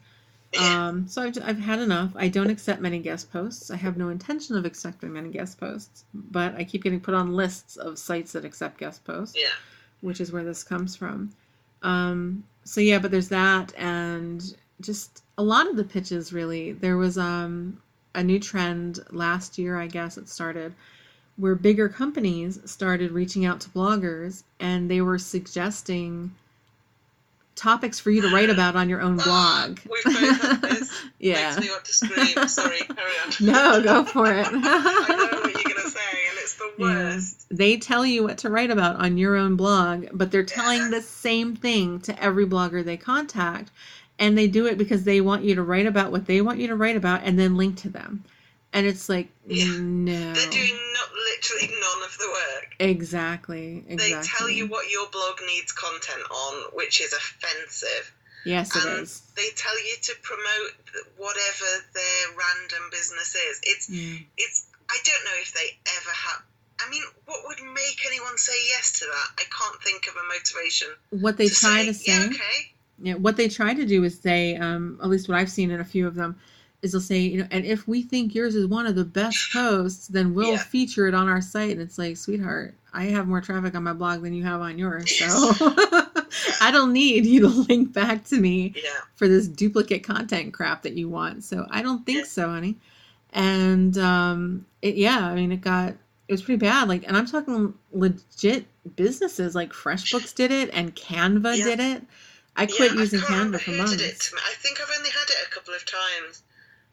Yeah. Um, so I've, I've had enough. I don't accept many guest posts. I have no intention of accepting many guest posts, but I keep getting put on lists of sites that accept guest posts, yeah. which is where this comes from. Um, so yeah, but there's that, and just a lot of the pitches really. There was um, a new trend last year, I guess it started, where bigger companies started reaching out to bloggers and they were suggesting topics for you to write about on your own blog. We've both this. yeah. Makes me want to scream. Sorry, carry on. No, go for it. I know what you're going to say, and it's the Yeah. They tell you what to write about on your own blog, but they're telling Yeah. the same thing to every blogger they contact. And they do it because they want you to write about what they want you to write about and then link to them. And it's like, Yeah. no. They're doing not literally none of the work. Exactly. Exactly. They tell you what your blog needs content on, which is offensive. Yes, it and is. they tell you to promote whatever their random business is. It's Yeah. it's. I don't know if they ever have. I mean, what would make anyone say yes to that? I can't think of a motivation. What they try say, to say. Yeah, okay. Yeah, what they try to do is say, um, at least what I've seen in a few of them, is they'll say, you know, and if we think yours is one of the best posts, then we'll Yeah. feature it on our site. And it's like, sweetheart, I have more traffic on my blog than you have on yours, so I don't need you to link back to me Yeah. for this duplicate content crap that you want. So I don't think Yeah. so, honey. And um, it, yeah, I mean, it got it was pretty bad. Like, and I'm talking legit businesses like FreshBooks did it and Canva did it. I quit yeah, using I Canva for months. Did it to me. I think I've only had it a couple of times,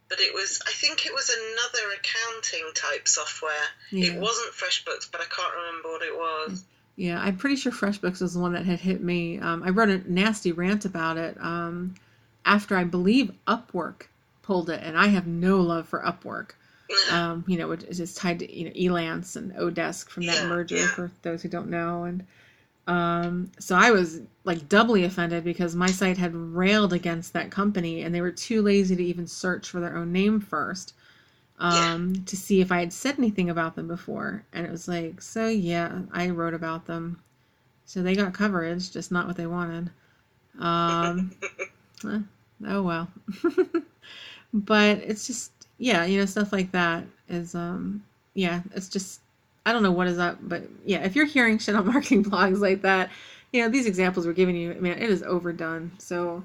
but it was. I think it was another accounting type software. Yeah. It wasn't FreshBooks, but I can't remember what it was. Yeah, I'm pretty sure FreshBooks was the one that had hit me. Um, I wrote a nasty rant about it um, after I believe Upwork pulled it, and I have no love for Upwork. Um, you know, it is just tied to you know Elance and Odesk from that Yeah, merger. For those who don't know, and um, so I was like doubly offended because my site had railed against that company, and they were too lazy to even search for their own name first um, to see if I had said anything about them before. And it was like, so yeah, I wrote about them. So they got coverage, just not what they wanted. Um, eh, oh well. but it's just, yeah, you know, stuff like that is, um, yeah, it's just, I don't know what is up, but yeah, if you're hearing shit on marketing blogs like that, you know, these examples we're giving you, man, it is overdone. So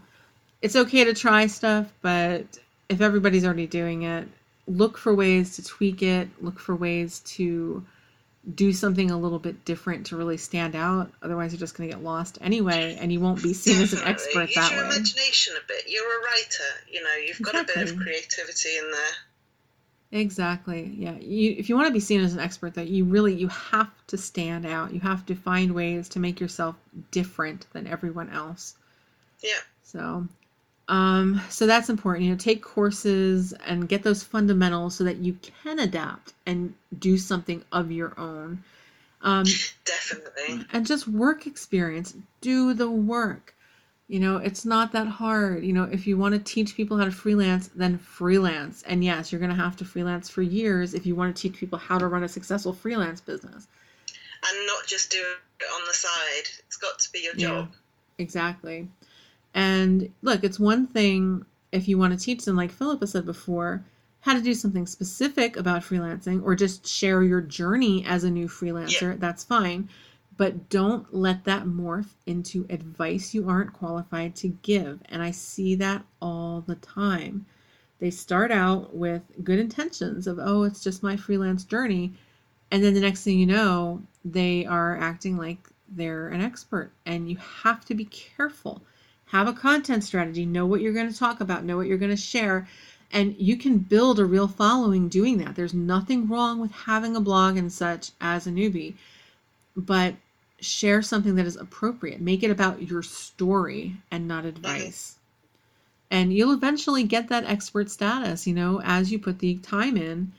it's okay to try stuff, but if everybody's already doing it, look for ways to tweak it, look for ways to do something a little bit different to really stand out. Otherwise, you're just going to get lost anyway, and you won't be seen as an expert Use that your way. imagination a bit. You're a writer. You know, you've got a bit of creativity in there. Exactly. Yeah. You, if you want to be seen as an expert, that you really you have to stand out. You have to find ways to make yourself different than everyone else. Yeah. So, um, so that's important. You know, take courses and get those fundamentals so that you can adapt and do something of your own. Um, Definitely. and just work experience. Do the work. You know, it's not that hard. You know, if you want to teach people how to freelance, then freelance. And yes, you're going to have to freelance for years if you want to teach people how to run a successful freelance business. And not just do it on the side. It's got to be your job. Exactly. And look, it's one thing if you want to teach them, like Philippa said before, how to do something specific about freelancing or just share your journey as a new freelancer, that's fine. But don't let that morph into advice you aren't qualified to give. And I see that all the time. They start out with good intentions of, oh, it's just my freelance journey. And then the next thing you know, they are acting like they're an expert and you have to be careful. Have a content strategy, know what you're going to talk about, know what you're going to share, and you can build a real following doing that. There's nothing wrong with having a blog and such as a newbie, but share something that is appropriate. Make it about your story and not advice. And you'll eventually get that expert status, you know, as you put the time in.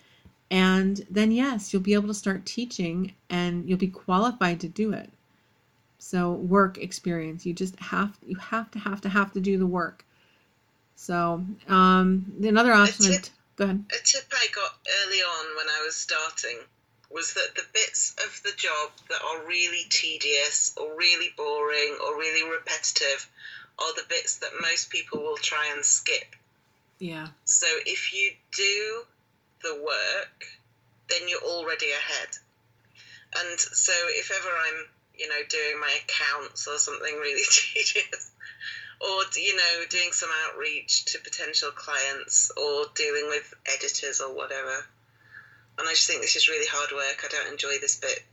And then, yes, you'll be able to start teaching and you'll be qualified to do it. So, work experience. You just have, you have to, have to, have to do the work. So, um, another option. tip- go ahead. A tip I got early on when I was starting was that the bits of the job that are really tedious or really boring or really repetitive are the bits that most people will try and skip. Yeah. So if you do the work, then you're already ahead. And so if ever I'm, you know, doing my accounts or something really tedious, or you know, doing some outreach to potential clients, or dealing with editors or whatever, and I just think this is really hard work. I don't enjoy this bit.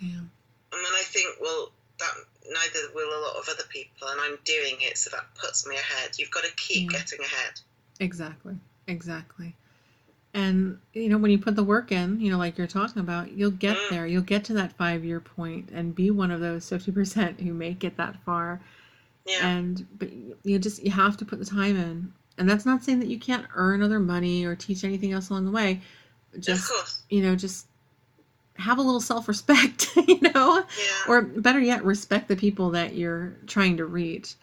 Yeah. And then I think, well, that neither will a lot of other people, and I'm doing it, so that puts me ahead. You've got to keep Yeah. getting ahead. Exactly. Exactly. And you know, when you put the work in, you know, like you're talking about, you'll get Mm. there. You'll get to that five year point and be one of those fifty percent who make it that far. Yeah. And but you just you have to put the time in. And that's not saying that you can't earn other money or teach anything else along the way. Just you know, just have a little self respect, you know? Yeah. Or better yet, respect the people that you're trying to reach.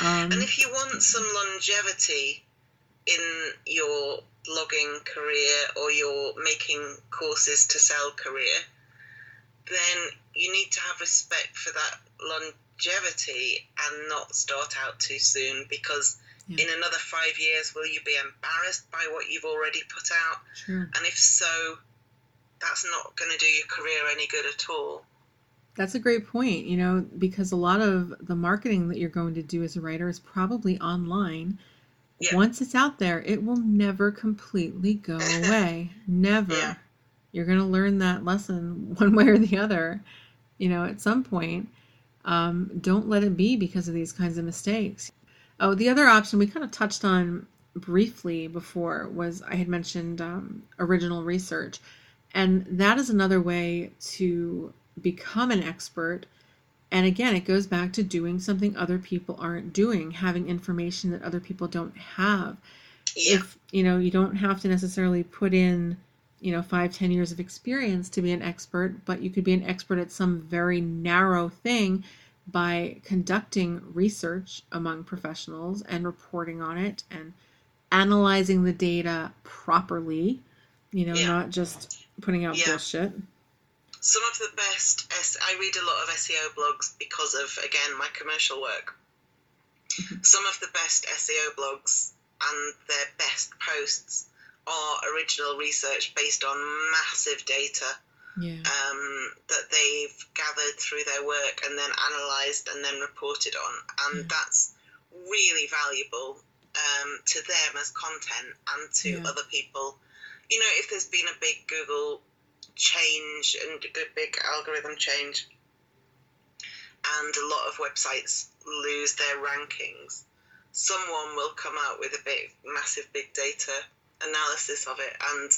Um, And if you want some longevity in your blogging career or your making courses to sell career, then you need to have respect for that longevity and not start out too soon because Yeah. in another five years, will you be embarrassed by what you've already put out? sure. And if so, that's not going to do your career any good at all. That's a great point, you know, because a lot of the marketing that you're going to do as a writer is probably online. Yeah. Once it's out there, it will never completely go away. Never. Yeah. You're going to learn that lesson one way or the other, you know, at some point. Um, don't let it be because of these kinds of mistakes. Oh, the other option we kind of touched on briefly before was I had mentioned um, original research. And that is another way to become an expert. And again, it goes back to doing something other people aren't doing, having information that other people don't have. Yeah. If you know, you don't have to necessarily put in, you know, five, ten years of experience to be an expert, but you could be an expert at some very narrow thing by conducting research among professionals and reporting on it and analyzing the data properly, you know, Yeah. not just putting out Yeah. bullshit. some of the best I read a lot of SEO blogs because of again my commercial work. Mm-hmm. Some of the best SEO blogs and their best posts are original research based on massive data Yeah. um, that they've gathered through their work and then analysed and then reported on, and that's really valuable um, to them as content and to Yeah. other people. You know, if there's been a big Google change and a big algorithm change, and a lot of websites lose their rankings, someone will come out with a big, massive big data analysis of it, and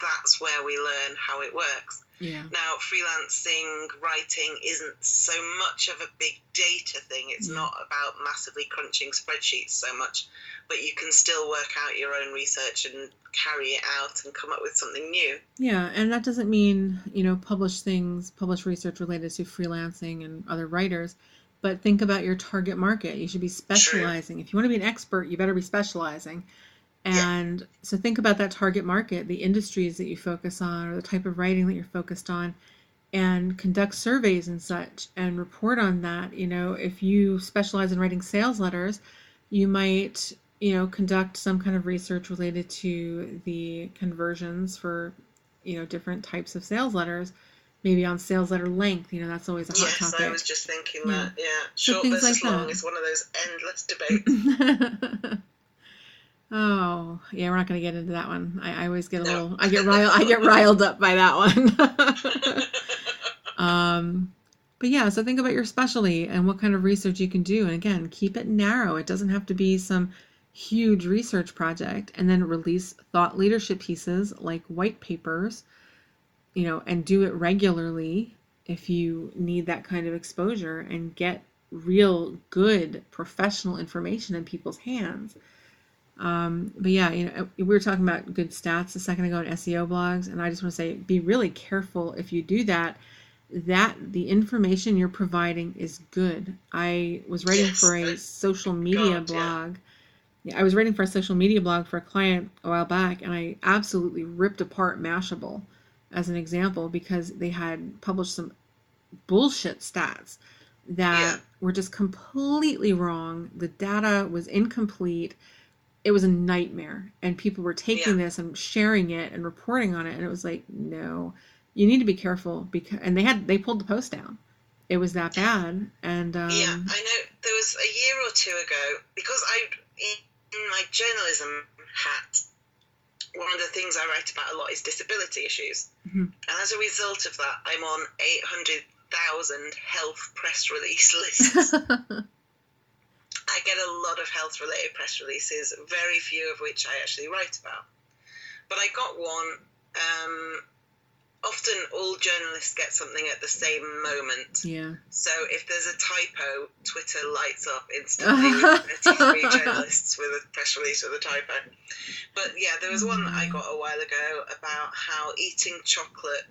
that's where we learn how it works. Yeah. Now, freelancing writing isn't so much of a big data thing. It's Yeah. not about massively crunching spreadsheets so much, but you can still work out your own research and carry it out and come up with something new. Yeah, and that doesn't mean, you know, publish things, publish research related to freelancing and other writers, but think about your target market. You should be specializing. If you want to be an expert, you better be specializing. Yeah. And so think about that target market, the industries that you focus on, or the type of writing that you're focused on, and conduct surveys and such and report on that. You know, if you specialize in writing sales letters, you might, you know, conduct some kind of research related to the conversions for, you know, different types of sales letters, maybe on sales letter length. You know, that's always a hot yes, topic. I was just thinking Yeah. that. Yeah, short things versus like long that. is one of those endless debates. Oh, yeah, we're not going to get into that one. I, I always get a No. little, I get riled, I get riled up by that one. um, but but yeah, so think about your specialty and what kind of research you can do. And again, keep it narrow. It doesn't have to be some huge research project. And then release thought leadership pieces like white papers, you know, and do it regularly if you need that kind of exposure and get real good professional information in people's hands. Um, but yeah, you know, we were talking about good stats a second ago in SEO blogs, and I just want to say be really careful if you do that. That the information you're providing is good. I was writing Yes, for a social media God, blog. Yeah, I was writing for a social media blog for a client a while back, and I absolutely ripped apart Mashable as an example because they had published some bullshit stats that Yeah. were just completely wrong. The data was incomplete. It was a nightmare. And people were taking this and sharing it and reporting on it. And it was like, no, you need to be careful because, and they had, they pulled the post down. It was that bad. And, um, Yeah, I know. There was a year or two ago because I, in, my journalism hat, one of the things I write about a lot is disability issues, Mhm. and as a result of that, I'm on eight hundred thousand health press release lists. Get a lot of health related press releases, very few of which I actually write about. But I got one. Um, often, all journalists get something at the same moment. yeah. So if there's a typo, Twitter lights up instantly with 33 journalists with a press release with a typo. But yeah, there was one that I got a while ago about how eating chocolate,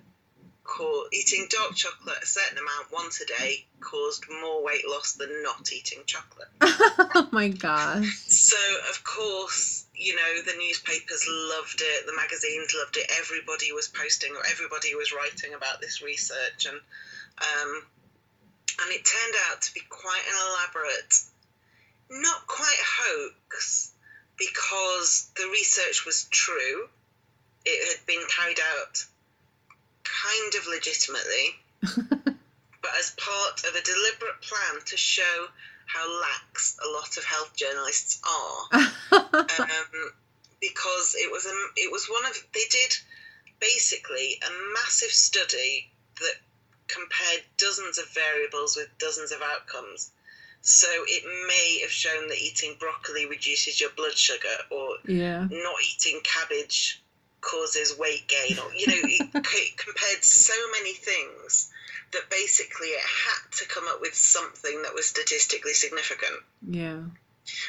eating dark chocolate a certain amount once a day caused more weight loss than not eating chocolate. oh my gosh. So of course, you know, the newspapers loved it, the magazines loved it, everybody was posting, everybody was writing about this research, and um, and it turned out to be quite an elaborate, not quite hoax, because the research was true. It had been carried out kind of legitimately, but as part of a deliberate plan to show how lax a lot of health journalists are um, because it was a, it was one of they did basically a massive study that compared dozens of variables with dozens of outcomes. So it may have shown that eating broccoli reduces your blood sugar, or yeah. not eating cabbage causes weight gain, or you know, it, it compared so many things that basically it had to come up with something that was statistically significant Yeah.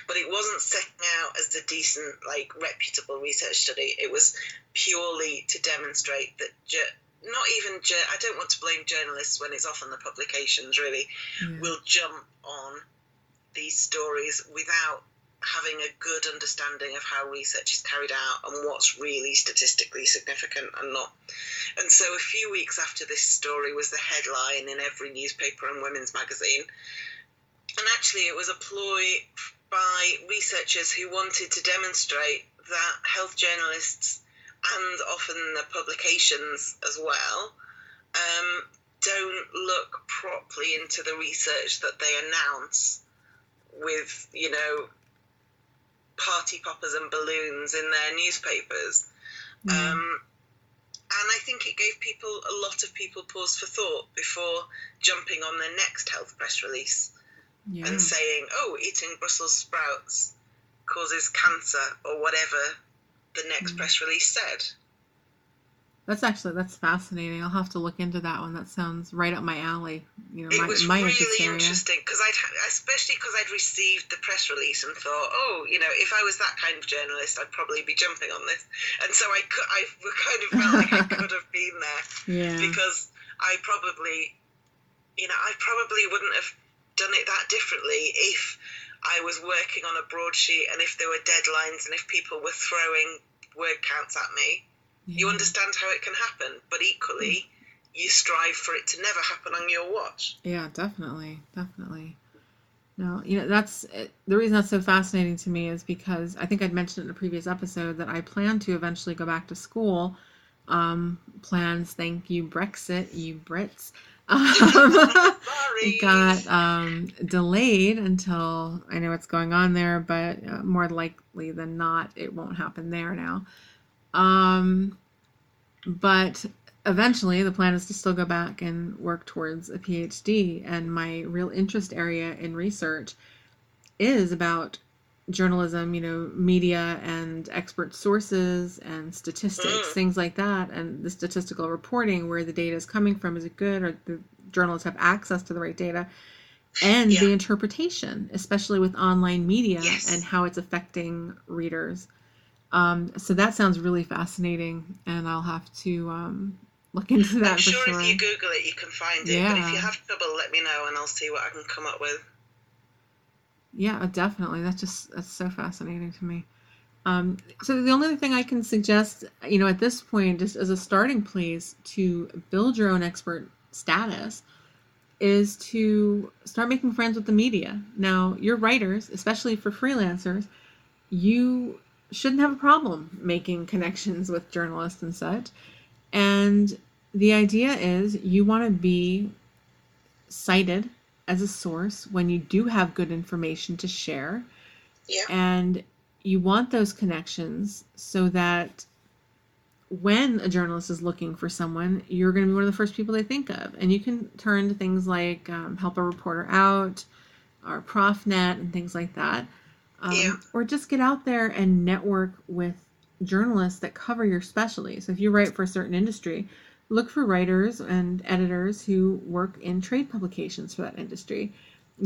but it wasn't setting out as a decent, like reputable research study. It was purely to demonstrate that ju- not even ju- I don't want to blame journalists when it's often the publications really Yeah. will jump on these stories without having a good understanding of how research is carried out and what's really statistically significant and not. And so a few weeks after this story was the headline in every newspaper and women's magazine. And actually, it was a ploy by researchers who wanted to demonstrate that health journalists and often the publications as well um, don't look properly into the research that they announce with, you know, party poppers and balloons in their newspapers. Yeah. Um, and I think it gave people, a lot of people, pause for thought before jumping on their next health press release yeah. and saying, oh, eating Brussels sprouts causes cancer or whatever the next Mm. press release said. That's actually that's fascinating. I'll have to look into that one. That sounds right up my alley. You know, It my, was my really interesting because I'd, especially because I'd received the press release and thought, oh, you know, if I was that kind of journalist, I'd probably be jumping on this. And so I, cou- I kind of felt like I could have been there Yeah. because I probably, you know, I probably wouldn't have done it that differently if I was working on a broadsheet and if there were deadlines and if people were throwing word counts at me. You understand how it can happen, but equally, you strive for it to never happen on your watch. Yeah, definitely, definitely. No, you know that's it- the reason that's so fascinating to me is because I think I'd mentioned it in a previous episode that I plan to eventually go back to school. Um, plans, thank you, Brexit, you Brits. Um, Sorry. got um, delayed until I know what's going on there, but uh, more likely than not, it won't happen there now. Um, but eventually the plan is to still go back and work towards a PhD. And my real interest area in research is about journalism, you know, media and expert sources and statistics, Mm. things like that, and the statistical reporting, where the data is coming from, is it good, or the journalists have access to the right data, and Yeah. the interpretation, especially with online media Yes. and how it's affecting readers. Um, so that sounds really fascinating, and I'll have to um, look into that I'm for sure sure. if you Google it, you can find it. Yeah. But if you have trouble, let me know and I'll see what I can come up with. Yeah, definitely. That's just that's so fascinating to me. Um, so the only thing I can suggest, you know, at this point, just as a starting place to build your own expert status, is to start making friends with the media. Now, you're writers, especially for freelancers, you shouldn't have a problem making connections with journalists and such. And the idea is you want to be cited as a source when you do have good information to share Yeah. and you want those connections so that when a journalist is looking for someone you're going to be one of the first people they think of and you can turn to things like um, help a reporter out or profnet and things like that um, Yeah. or just get out there and network with journalists that cover your specialty so if you write for a certain industry look for writers and editors who work in trade publications for that industry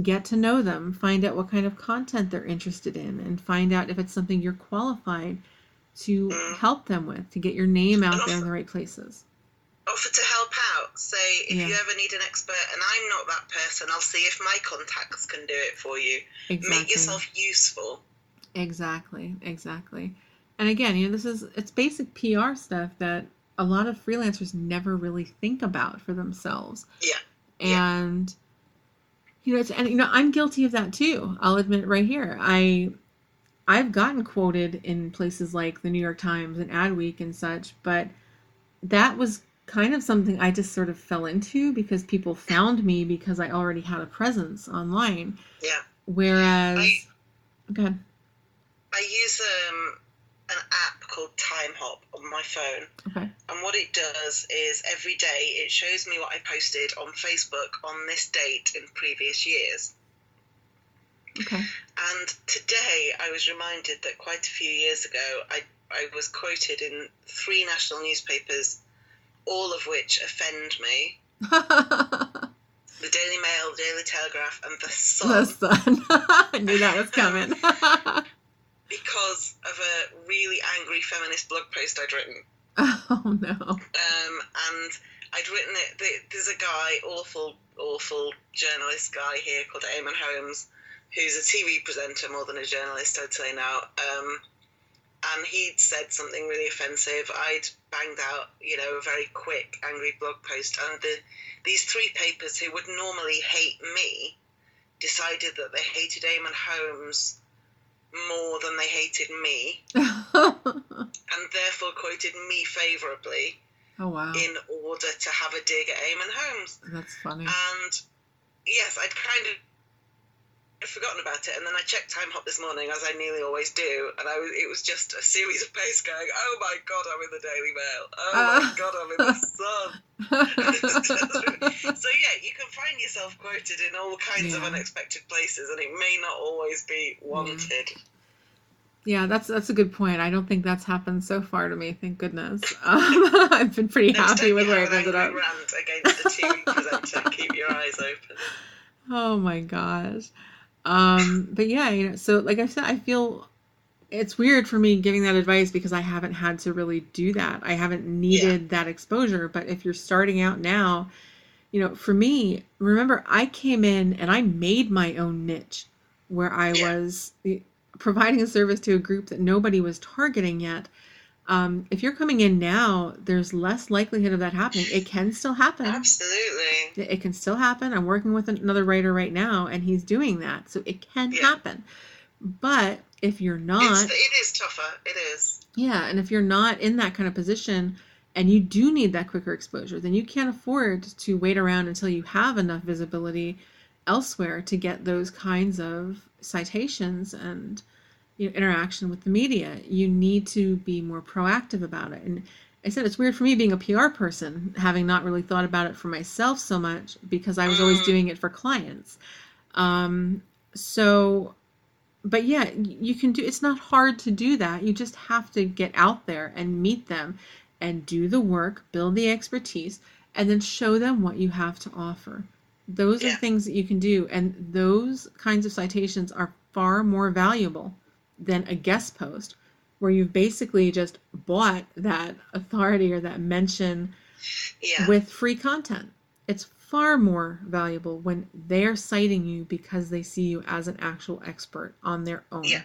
get to know them, find out what kind of content they're interested in, and find out if it's something you're qualified to Mm. help them with to get your name out And there in the right places. Offer to help Say, if Yeah. you ever need an expert and I'm not that person, I'll see if my contacts can do it for you. Exactly. Make yourself useful. Exactly. Exactly. And again, you know, this is it's basic PR stuff that a lot of freelancers never really think about for themselves. Yeah. Yeah. And you know, it's, and you know, I'm guilty of that too. I'll admit it right here. I I've gotten quoted in places like the New York Times and Adweek and such, but that was kind of something I just sort of fell into because people found me because I already had a presence online. Yeah. Whereas, I- go ahead. I use um, an app called Timehop on my phone. Okay. And what it does is every day it shows me what I posted on Facebook on this date in previous years. Okay. And today I was reminded that quite a few years ago I, I was quoted in three national newspapers, all of which offend me the Daily Mail, the Daily Telegraph, and the Sun, the sun. I knew that was coming. because of a really angry feminist blog post I'd written. oh no. Um, and I'd written it. There's a guy, awful, awful journalist guy here called Eamon Holmes, who's a TV presenter more than a journalist, I'd say now. Um, and he'd said something really offensive. I'd banged out, you know, a very quick, angry blog post, and the, these three papers who would normally hate me decided that they hated Eamon Holmes more than they hated me, oh and therefore quoted me favourably oh, wow. in order to have a dig at Eamon Holmes. That's funny. And yes, I'd kind of forgotten about it, and then I checked Timehop this morning, as I nearly always do, and I was, it was just a series of posts going, "Oh my god, I'm in the Daily Mail! Oh my Ah. god, I'm in the Sun!" so yeah, you can find yourself quoted in all kinds of unexpected places, and it may not always be wanted. yeah, that's that's a good point. I don't think that's happened so far to me. Thank goodness. Um, I've been pretty Next happy with where I've ended up. rant against the TV presenter, keep your eyes open. Oh my gosh. Um, but yeah, you know, so like I said, I feel it's weird for me giving that advice because I haven't had to really do that. I haven't needed that exposure. But if you're starting out now, you know, for me, remember, I came in and I made my own niche where I Yeah. was eh, providing a service to a group that nobody was targeting yet. Um, if you're coming in now, there's less likelihood of that happening. It can still happen. Absolutely. It can still happen. I'm working with another writer right now, and he's doing that, so it can Yeah. happen. But if you're It's, not, it is tougher. It is. yeah, and if you're not in that kind of position, and you do need that quicker exposure, then you can't afford to wait around until you have enough visibility elsewhere to get those kinds of citations and you know, interaction with the media. You need to be more proactive about it, and I said it's weird for me being a PR person, having not really thought about it for myself so much because I was always doing it for clients. Um, so, but yeah, you can do. It's not hard to do that. You just have to get out there and meet them, and do the work, build the expertise, and then show them what you have to offer. Those Yeah. are things that you can do, and those kinds of citations are far more valuable than a guest post where you've basically just bought that authority or that mention Yeah. with free content. It's far more valuable when they're citing you because they see you as an actual expert on their own. Yeah.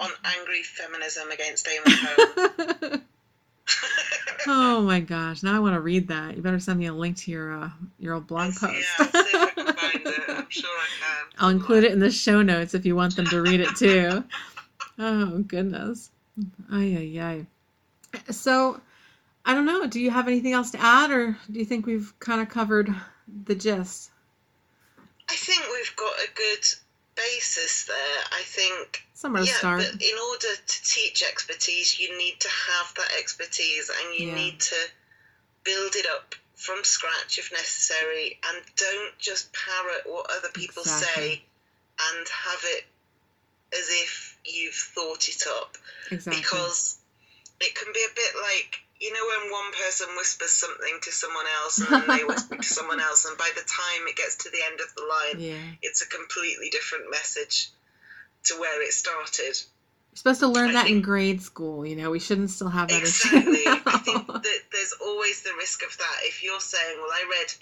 On angry feminism against Damon oh my gosh! Now I want to read that. You better send me a link to your uh, your old blog post. I'll see if I can find it. I'm sure I can. I'll include it in the show notes if you want them to read it too. oh goodness. Ay ay ay. So I don't know. Do you have anything else to add, or do you think we've kind of covered the gist? I think we've got a good basis there. I think Somewhere to yeah, start. but in order to teach expertise, you need to have that expertise and you Yeah. need to build it up from scratch if necessary and don't just parrot what other people say and have it as if you've thought it up Exactly. because it can be a bit like you know when one person whispers something to someone else and then they whisper to someone else and by the time it gets to the end of the line yeah. it's a completely different message to where it started You're supposed to learn I that in grade school. You know, we shouldn't still have that exactly issue. i think that there's always the risk of that if you're saying well i read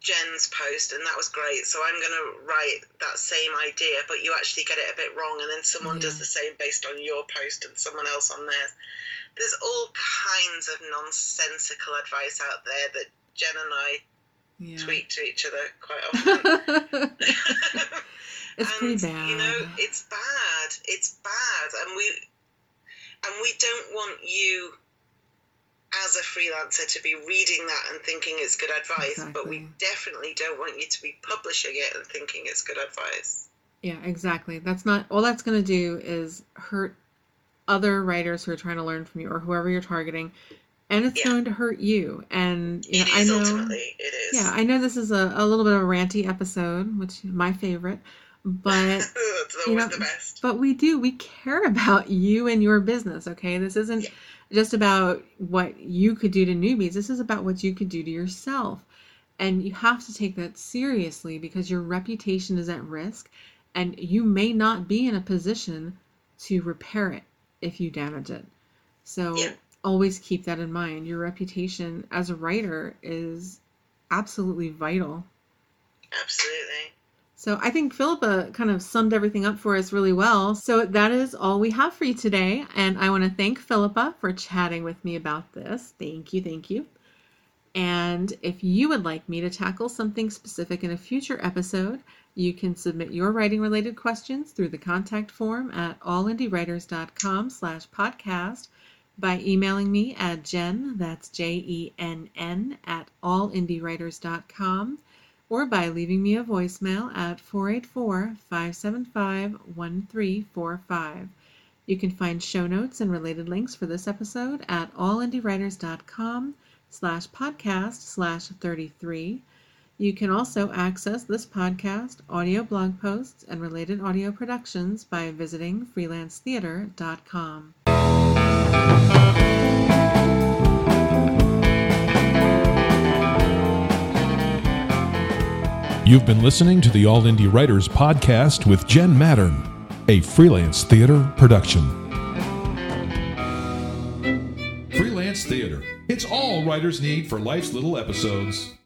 jen's post and that was great so i'm going to write that same idea but you actually get it a bit wrong and then someone does the same based on your post and someone else on theirs there's all kinds of nonsensical advice out there that jen and i yeah. tweet to each other quite often it's and, pretty bad. You know, it's bad. It's bad, and we and we don't want you as a freelancer to be reading that and thinking it's good advice, but we definitely don't want you to be publishing it and thinking it's good advice. Yeah, exactly. That's not all that's going to do is hurt other writers who are trying to learn from you or whoever you're targeting, and it's Yeah. going to hurt you. And you know, I know, ultimately. It is. yeah, I know this is a, a little bit of a ranty episode, which is my favorite, but it's you know, the best. but we do we care about you and your business. Okay, this isn't Yeah. just about what you could do to newbies. This is about what you could do to yourself. And you have to take that seriously because your reputation is at risk and you may not be in a position to repair it if you damage it. So Yeah. always keep that in mind. Your reputation as a writer is absolutely vital. Absolutely. So I think Philippa kind of summed everything up for us really well. So that is all we have for you today. And I want to thank Philippa for chatting with me about this. Thank you, thank you. And if you would like me to tackle something specific in a future episode, you can submit your writing related questions through the contact form at allindiewriters.com slash podcast by emailing me at jen, that's J-E-N-N, at allindiewriters.com or by leaving me a voicemail at 484 575 1345. You can find show notes and related links for this episode at allindiewriters.com slash podcast slash 33. You can also access this podcast, audio blog posts, and related audio productions by visiting freelancetheater.com. You've been listening to the All Indie Writers Podcast with Jen Mattern, a freelance theater production. Freelance theater. It's all writers need for life's little episodes.